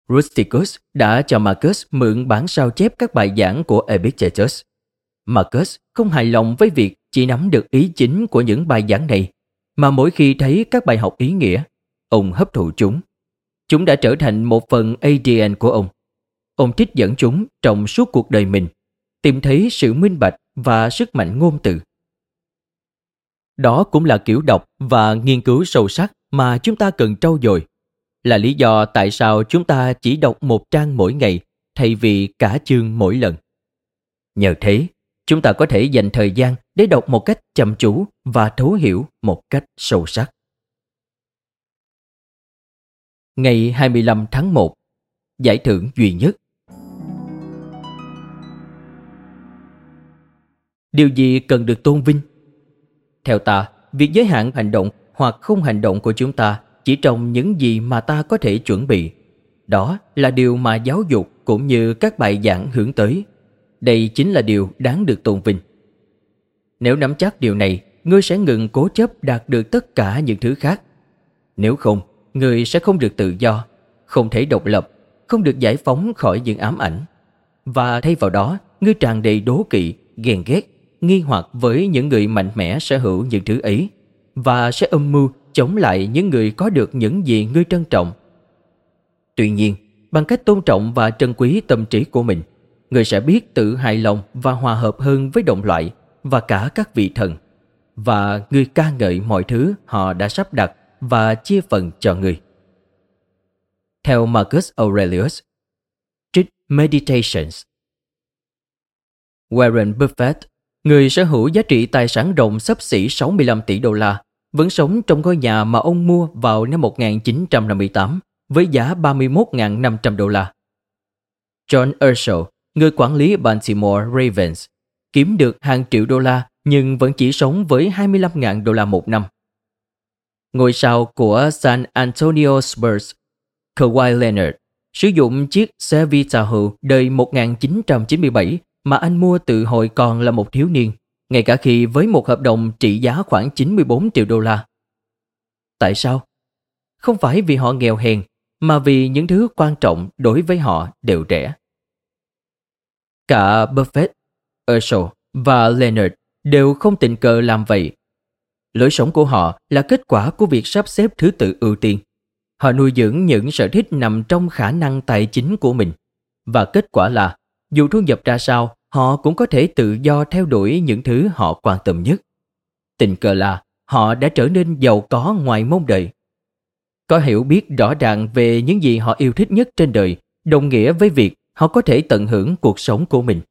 [SPEAKER 1] Rusticus đã cho Marcus mượn bản sao chép các bài giảng của Epictetus. Marcus không hài lòng với việc chỉ nắm được ý chính của những bài giảng này, mà mỗi khi thấy các bài học ý nghĩa, ông hấp thụ chúng. Chúng đã trở thành một phần ADN của ông. Ông trích dẫn chúng trong suốt cuộc đời mình, tìm thấy sự minh bạch và sức mạnh ngôn từ. Đó cũng là kiểu đọc và nghiên cứu sâu sắc mà chúng ta cần trau dồi. Là lý do tại sao chúng ta chỉ đọc một trang mỗi ngày thay vì cả chương mỗi lần. Nhờ thế, chúng ta có thể dành thời gian để đọc một cách chăm chú và thấu hiểu một cách sâu sắc Ngày 25 tháng 1 Giải thưởng duy nhất Điều gì cần được tôn vinh? Theo ta, việc giới hạn hành động hoặc không hành động của chúng ta chỉ trong những gì mà ta có thể chuẩn bị. Đó là điều mà giáo dục cũng như các bài giảng hướng tới. Đây chính là điều đáng được tôn vinh. Nếu nắm chắc điều này, ngươi sẽ ngừng cố chấp đạt được tất cả những thứ khác. Nếu không, người sẽ không được tự do, không thể độc lập, không được giải phóng khỏi những ám ảnh. Và thay vào đó, ngươi tràn đầy đố kỵ, ghen ghét, nghi hoặc với những người mạnh mẽ sở hữu những thứ ấy và sẽ âm mưu chống lại những người có được những gì ngươi trân trọng. Tuy nhiên, bằng cách tôn trọng và trân quý tâm trí của mình, người sẽ biết tự hài lòng và hòa hợp hơn với đồng loại và cả các vị thần và người ca ngợi mọi thứ họ đã sắp đặt và chia phần cho người. Theo Marcus Aurelius, trích Meditations Warren Buffett, người sở hữu giá trị tài sản rộng sấp xỉ 65 tỷ đô la, vẫn sống trong ngôi nhà mà ông mua vào năm 1958 với giá 31.500 đô la. John Urschel, người quản lý Baltimore Ravens, kiếm được hàng triệu đô la nhưng vẫn chỉ sống với 25.000 đô la một năm. Ngôi sao của San Antonio Spurs, Kawhi Leonard, sử dụng chiếc xe Vitahu đời 1997 mà anh mua từ hồi còn là một thiếu niên, ngay cả khi với một hợp đồng trị giá khoảng 94 triệu đô la. Tại sao? Không phải vì họ nghèo hèn, mà vì những thứ quan trọng đối với họ đều rẻ. Cả Buffett, Herschel và Leonard đều không tình cờ làm vậy. Lối sống của họ là kết quả của việc sắp xếp thứ tự ưu tiên. Họ nuôi dưỡng những sở thích nằm trong khả năng tài chính của mình. Và kết quả là, dù thu nhập ra sao, họ cũng có thể tự do theo đuổi những thứ họ quan tâm nhất. Tình cờ là họ đã trở nên giàu có ngoài mong đợi. Có hiểu biết rõ ràng về những gì họ yêu thích nhất trên đời, đồng nghĩa với việc họ có thể tận hưởng cuộc sống của mình.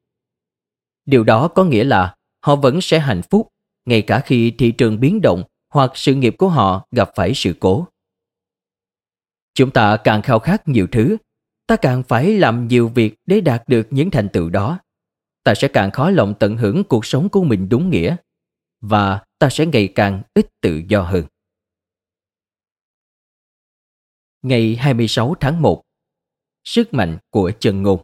[SPEAKER 1] Điều đó có nghĩa là họ vẫn sẽ hạnh phúc ngay cả khi thị trường biến động hoặc sự nghiệp của họ gặp phải sự cố. Chúng ta càng khao khát nhiều thứ, ta càng phải làm nhiều việc để đạt được những thành tựu đó. Ta sẽ càng khó lòng tận hưởng cuộc sống của mình đúng nghĩa và ta sẽ ngày càng ít tự do hơn. Ngày 26 tháng 1 Sức mạnh của chân ngôn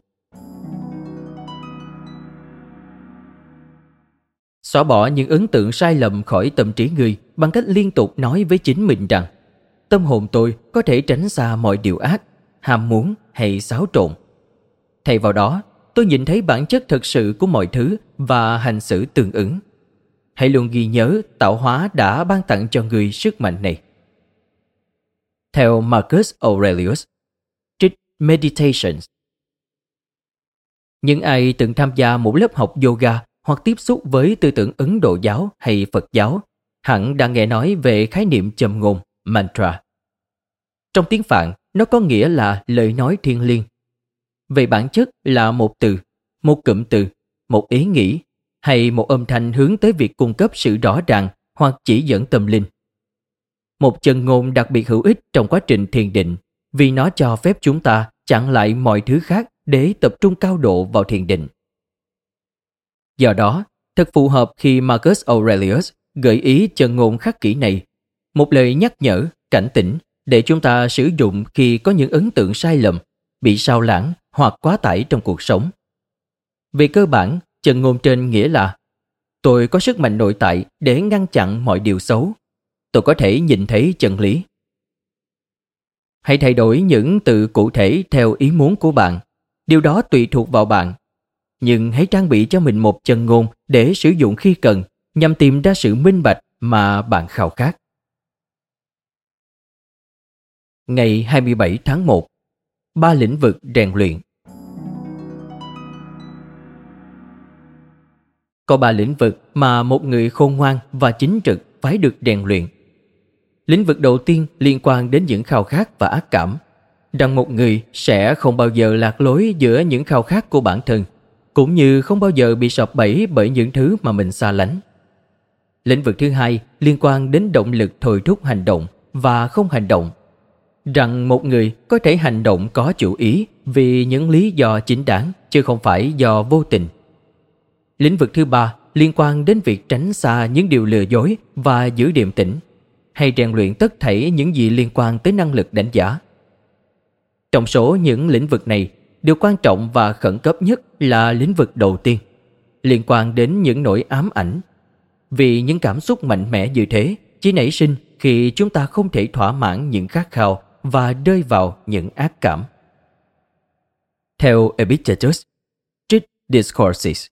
[SPEAKER 1] Xóa bỏ những ấn tượng sai lầm khỏi tâm trí người bằng cách liên tục nói với chính mình rằng tâm hồn tôi có thể tránh xa mọi điều ác, ham muốn hay xáo trộn. Thay vào đó, tôi nhìn thấy bản chất thực sự của mọi thứ và hành xử tương ứng. Hãy luôn ghi nhớ tạo hóa đã ban tặng cho người sức mạnh này. Theo Marcus Aurelius, trích Meditations Những ai từng tham gia một lớp học yoga hoặc tiếp xúc với tư tưởng Ấn Độ giáo hay Phật giáo, hẳn đã nghe nói về khái niệm châm ngôn, mantra. Trong tiếng Phạn, nó có nghĩa là lời nói thiêng liêng. Về bản chất là một từ, một cụm từ, một ý nghĩ hay một âm thanh hướng tới việc cung cấp sự rõ ràng hoặc chỉ dẫn tâm linh. Một chân ngôn đặc biệt hữu ích trong quá trình thiền định vì nó cho phép chúng ta chặn lại mọi thứ khác để tập trung cao độ vào thiền định. Do đó, thật phù hợp khi Marcus Aurelius gợi ý chân ngôn khắc kỷ này, một lời nhắc nhở, cảnh tỉnh để chúng ta sử dụng khi có những ấn tượng sai lầm, bị sao lãng hoặc quá tải trong cuộc sống. Về cơ bản, chân ngôn trên nghĩa là tôi có sức mạnh nội tại để ngăn chặn mọi điều xấu. Tôi có thể nhìn thấy chân lý. Hãy thay đổi những từ cụ thể theo ý muốn của bạn. Điều đó tùy thuộc vào bạn nhưng hãy trang bị cho mình một chân ngôn để sử dụng khi cần, nhằm tìm ra sự minh bạch mà bạn khao khát. Ngày 27 tháng 1 Ba lĩnh vực rèn luyện Có ba lĩnh vực mà một người khôn ngoan và chính trực phải được rèn luyện. Lĩnh vực đầu tiên liên quan đến những khao khát và ác cảm. Rằng một người sẽ không bao giờ lạc lối giữa những khao khát của bản thân cũng như không bao giờ bị sập bẫy bởi những thứ mà mình xa lánh. Lĩnh vực thứ hai liên quan đến động lực thôi thúc hành động và không hành động. rằng một người có thể hành động có chủ ý vì những lý do chính đáng chứ không phải do vô tình. Lĩnh vực thứ ba liên quan đến việc tránh xa những điều lừa dối và giữ điềm tĩnh hay rèn luyện tất thảy những gì liên quan tới năng lực đánh giá. Trong số những lĩnh vực này, điều quan trọng và khẩn cấp nhất là lĩnh vực đầu tiên, liên quan đến những nỗi ám ảnh. Vì những cảm xúc mạnh mẽ như thế chỉ nảy sinh khi chúng ta không thể thỏa mãn những khát khao và rơi vào những ác cảm. Theo Epictetus, Trích Discourses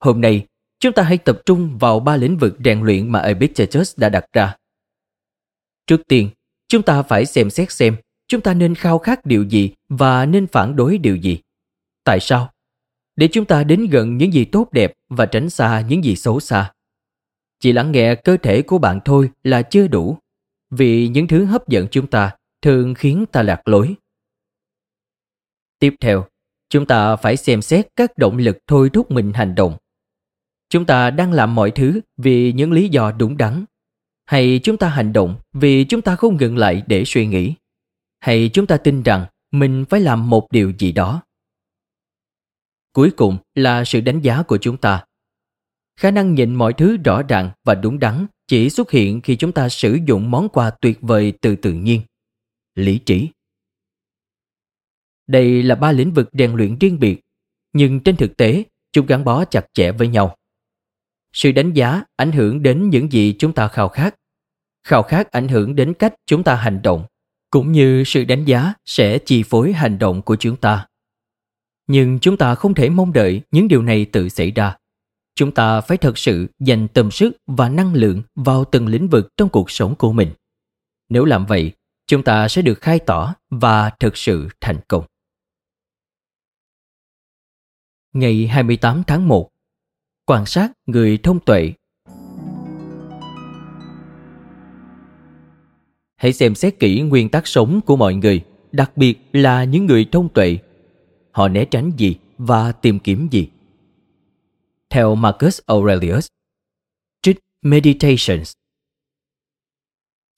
[SPEAKER 1] Hôm nay, chúng ta hãy tập trung vào ba lĩnh vực rèn luyện mà Epictetus đã đặt ra. Trước tiên, chúng ta phải xem xét xem chúng ta nên khao khát điều gì và nên phản đối điều gì. Tại sao? Để chúng ta đến gần những gì tốt đẹp và tránh xa những gì xấu xa. Chỉ lắng nghe cơ thể của bạn thôi là chưa đủ, vì những thứ hấp dẫn chúng ta thường khiến ta lạc lối. Tiếp theo, chúng ta phải xem xét các động lực thôi thúc mình hành động. Chúng ta đang làm mọi thứ vì những lý do đúng đắn, hay chúng ta hành động vì chúng ta không ngừng lại để suy nghĩ, hay chúng ta tin rằng mình phải làm một điều gì đó. Cuối cùng là sự đánh giá của chúng ta. Khả năng nhìn mọi thứ rõ ràng và đúng đắn chỉ xuất hiện khi chúng ta sử dụng món quà tuyệt vời từ tự nhiên. Lý trí. Đây là ba lĩnh vực rèn luyện riêng biệt, nhưng trên thực tế, chúng gắn bó chặt chẽ với nhau. Sự đánh giá ảnh hưởng đến những gì chúng ta khao khát. Khao khát ảnh hưởng đến cách chúng ta hành động cũng như sự đánh giá sẽ chi phối hành động của chúng ta nhưng chúng ta không thể mong đợi những điều này tự xảy ra chúng ta phải thật sự dành tâm sức và năng lượng vào từng lĩnh vực trong cuộc sống của mình. Nếu làm vậy, chúng ta sẽ được khai tỏ và thực sự thành công. Ngày 28 tháng 1 Quan sát người thông tuệ Hãy xem xét kỹ nguyên tắc sống của mọi người, đặc biệt là những người thông tuệ. Họ né tránh gì và tìm kiếm gì? theo Marcus Aurelius. Trích Meditations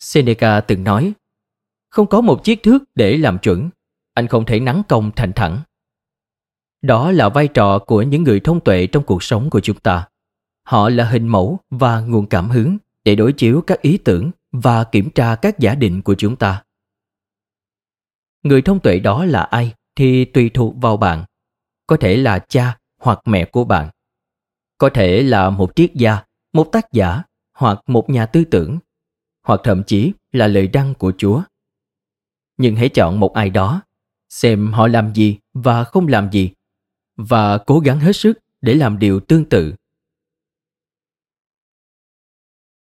[SPEAKER 1] Seneca từng nói Không có một chiếc thước để làm chuẩn, anh không thể nắng công thành thẳng. Đó là vai trò của những người thông tuệ trong cuộc sống của chúng ta. Họ là hình mẫu và nguồn cảm hứng để đối chiếu các ý tưởng và kiểm tra các giả định của chúng ta. Người thông tuệ đó là ai thì tùy thuộc vào bạn. Có thể là cha hoặc mẹ của bạn có thể là một triết gia, một tác giả hoặc một nhà tư tưởng, hoặc thậm chí là lời đăng của Chúa. Nhưng hãy chọn một ai đó, xem họ làm gì và không làm gì, và cố gắng hết sức để làm điều tương tự.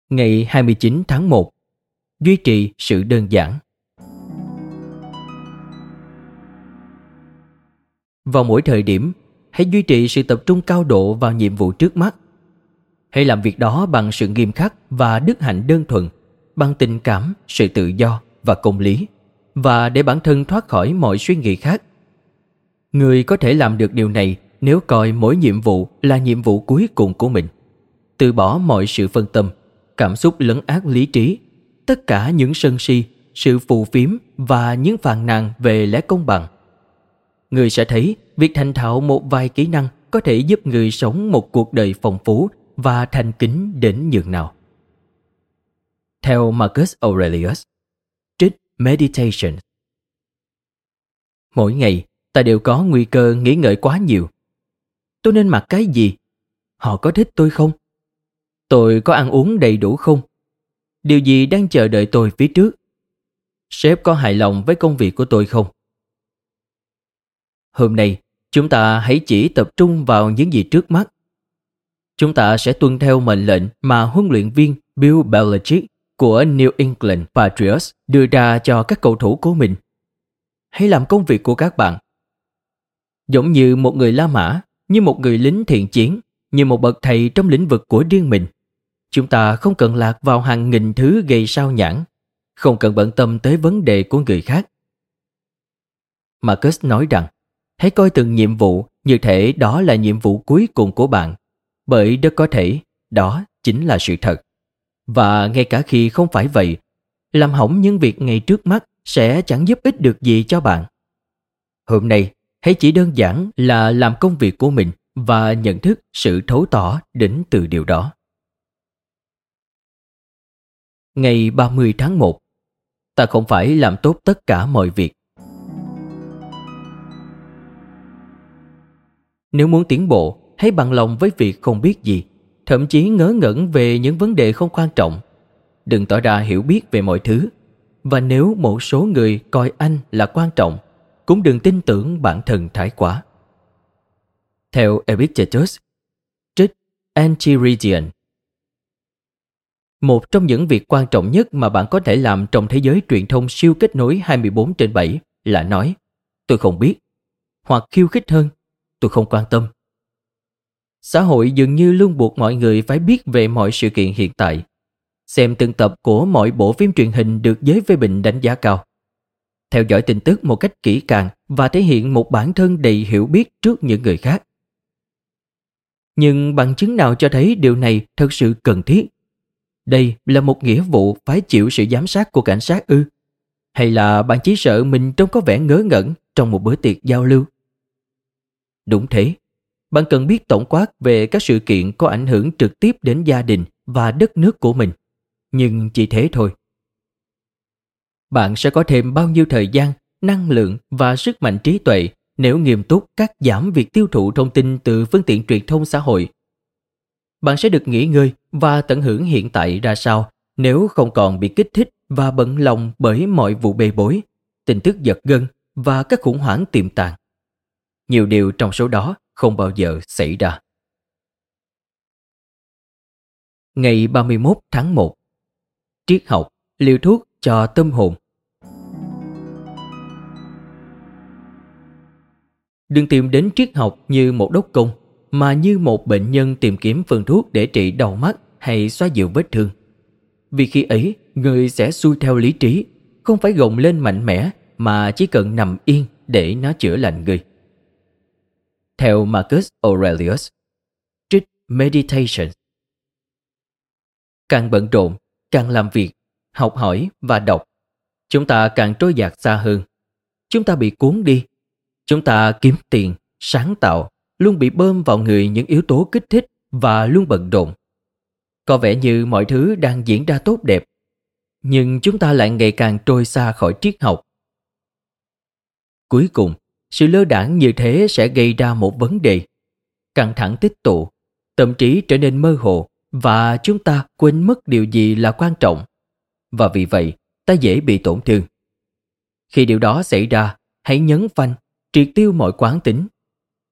[SPEAKER 1] Ngày 29 tháng 1 Duy trì sự đơn giản. Vào mỗi thời điểm, hãy duy trì sự tập trung cao độ vào nhiệm vụ trước mắt. Hãy làm việc đó bằng sự nghiêm khắc và đức hạnh đơn thuần, bằng tình cảm, sự tự do và công lý, và để bản thân thoát khỏi mọi suy nghĩ khác. Người có thể làm được điều này nếu coi mỗi nhiệm vụ là nhiệm vụ cuối cùng của mình. Từ bỏ mọi sự phân tâm, cảm xúc lấn át lý trí tất cả những sân si sự phù phiếm và những phàn nàn về lẽ công bằng người sẽ thấy việc thành thạo một vài kỹ năng có thể giúp người sống một cuộc đời phong phú và thành kính đến nhường nào. Theo Marcus Aurelius, trích Meditation Mỗi ngày, ta đều có nguy cơ nghĩ ngợi quá nhiều. Tôi nên mặc cái gì? Họ có thích tôi không? Tôi có ăn uống đầy đủ không? Điều gì đang chờ đợi tôi phía trước? Sếp có hài lòng với công việc của tôi không? Hôm nay, chúng ta hãy chỉ tập trung vào những gì trước mắt. Chúng ta sẽ tuân theo mệnh lệnh mà huấn luyện viên Bill Belichick của New England Patriots đưa ra cho các cầu thủ của mình. Hãy làm công việc của các bạn. Giống như một người La Mã, như một người lính thiện chiến, như một bậc thầy trong lĩnh vực của riêng mình. Chúng ta không cần lạc vào hàng nghìn thứ gây sao nhãn, không cần bận tâm tới vấn đề của người khác. Marcus nói rằng, Hãy coi từng nhiệm vụ như thể đó là nhiệm vụ cuối cùng của bạn, bởi rất có thể đó chính là sự thật. Và ngay cả khi không phải vậy, làm hỏng những việc ngay trước mắt sẽ chẳng giúp ích được gì cho bạn. Hôm nay, hãy chỉ đơn giản là làm công việc của mình và nhận thức sự thấu tỏ đến từ điều đó. Ngày 30 tháng 1 Ta không phải làm tốt tất cả mọi việc. Nếu muốn tiến bộ, hãy bằng lòng với việc không biết gì, thậm chí ngớ ngẩn về những vấn đề không quan trọng. Đừng tỏ ra hiểu biết về mọi thứ. Và nếu một số người coi anh là quan trọng, cũng đừng tin tưởng bản thân thái quá. Theo Epictetus, trích Antiridian một trong những việc quan trọng nhất mà bạn có thể làm trong thế giới truyền thông siêu kết nối 24 trên 7 là nói, tôi không biết hoặc khiêu khích hơn, tôi không quan tâm. Xã hội dường như luôn buộc mọi người phải biết về mọi sự kiện hiện tại. Xem từng tập của mọi bộ phim truyền hình được giới phê bình đánh giá cao. Theo dõi tin tức một cách kỹ càng và thể hiện một bản thân đầy hiểu biết trước những người khác. Nhưng bằng chứng nào cho thấy điều này thật sự cần thiết đây là một nghĩa vụ phải chịu sự giám sát của cảnh sát ư? Hay là bạn chỉ sợ mình trông có vẻ ngớ ngẩn trong một bữa tiệc giao lưu? Đúng thế, bạn cần biết tổng quát về các sự kiện có ảnh hưởng trực tiếp đến gia đình và đất nước của mình. Nhưng chỉ thế thôi. Bạn sẽ có thêm bao nhiêu thời gian, năng lượng và sức mạnh trí tuệ nếu nghiêm túc cắt giảm việc tiêu thụ thông tin từ phương tiện truyền thông xã hội bạn sẽ được nghỉ ngơi và tận hưởng hiện tại ra sao nếu không còn bị kích thích và bận lòng bởi mọi vụ bê bối, tin tức giật gân và các khủng hoảng tiềm tàng. Nhiều điều trong số đó không bao giờ xảy ra. Ngày 31 tháng 1 Triết học, liều thuốc cho tâm hồn Đừng tìm đến triết học như một đốc công mà như một bệnh nhân tìm kiếm phương thuốc để trị đau mắt hay xoa dịu vết thương. Vì khi ấy, người sẽ xuôi theo lý trí, không phải gồng lên mạnh mẽ mà chỉ cần nằm yên để nó chữa lành người. Theo Marcus Aurelius, trích Meditation Càng bận rộn, càng làm việc, học hỏi và đọc, chúng ta càng trôi dạt xa hơn. Chúng ta bị cuốn đi. Chúng ta kiếm tiền, sáng tạo, luôn bị bơm vào người những yếu tố kích thích và luôn bận rộn. Có vẻ như mọi thứ đang diễn ra tốt đẹp, nhưng chúng ta lại ngày càng trôi xa khỏi triết học. Cuối cùng, sự lơ đãng như thế sẽ gây ra một vấn đề. Căng thẳng tích tụ, tâm trí trở nên mơ hồ và chúng ta quên mất điều gì là quan trọng. Và vì vậy, ta dễ bị tổn thương. Khi điều đó xảy ra, hãy nhấn phanh, triệt tiêu mọi quán tính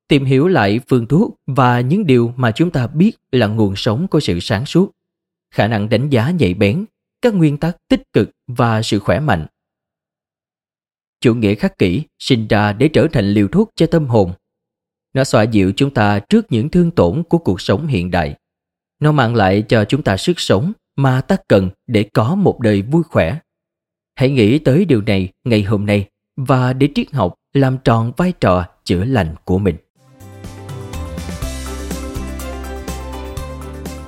[SPEAKER 1] tìm hiểu lại phương thuốc và những điều mà chúng ta biết là nguồn sống của sự sáng suốt, khả năng đánh giá nhạy bén, các nguyên tắc tích cực và sự khỏe mạnh. Chủ nghĩa khắc kỷ sinh ra để trở thành liều thuốc cho tâm hồn. Nó xoa dịu chúng ta trước những thương tổn của cuộc sống hiện đại. Nó mang lại cho chúng ta sức sống mà ta cần để có một đời vui khỏe. Hãy nghĩ tới điều này ngày hôm nay và để triết học làm tròn vai trò chữa lành của mình.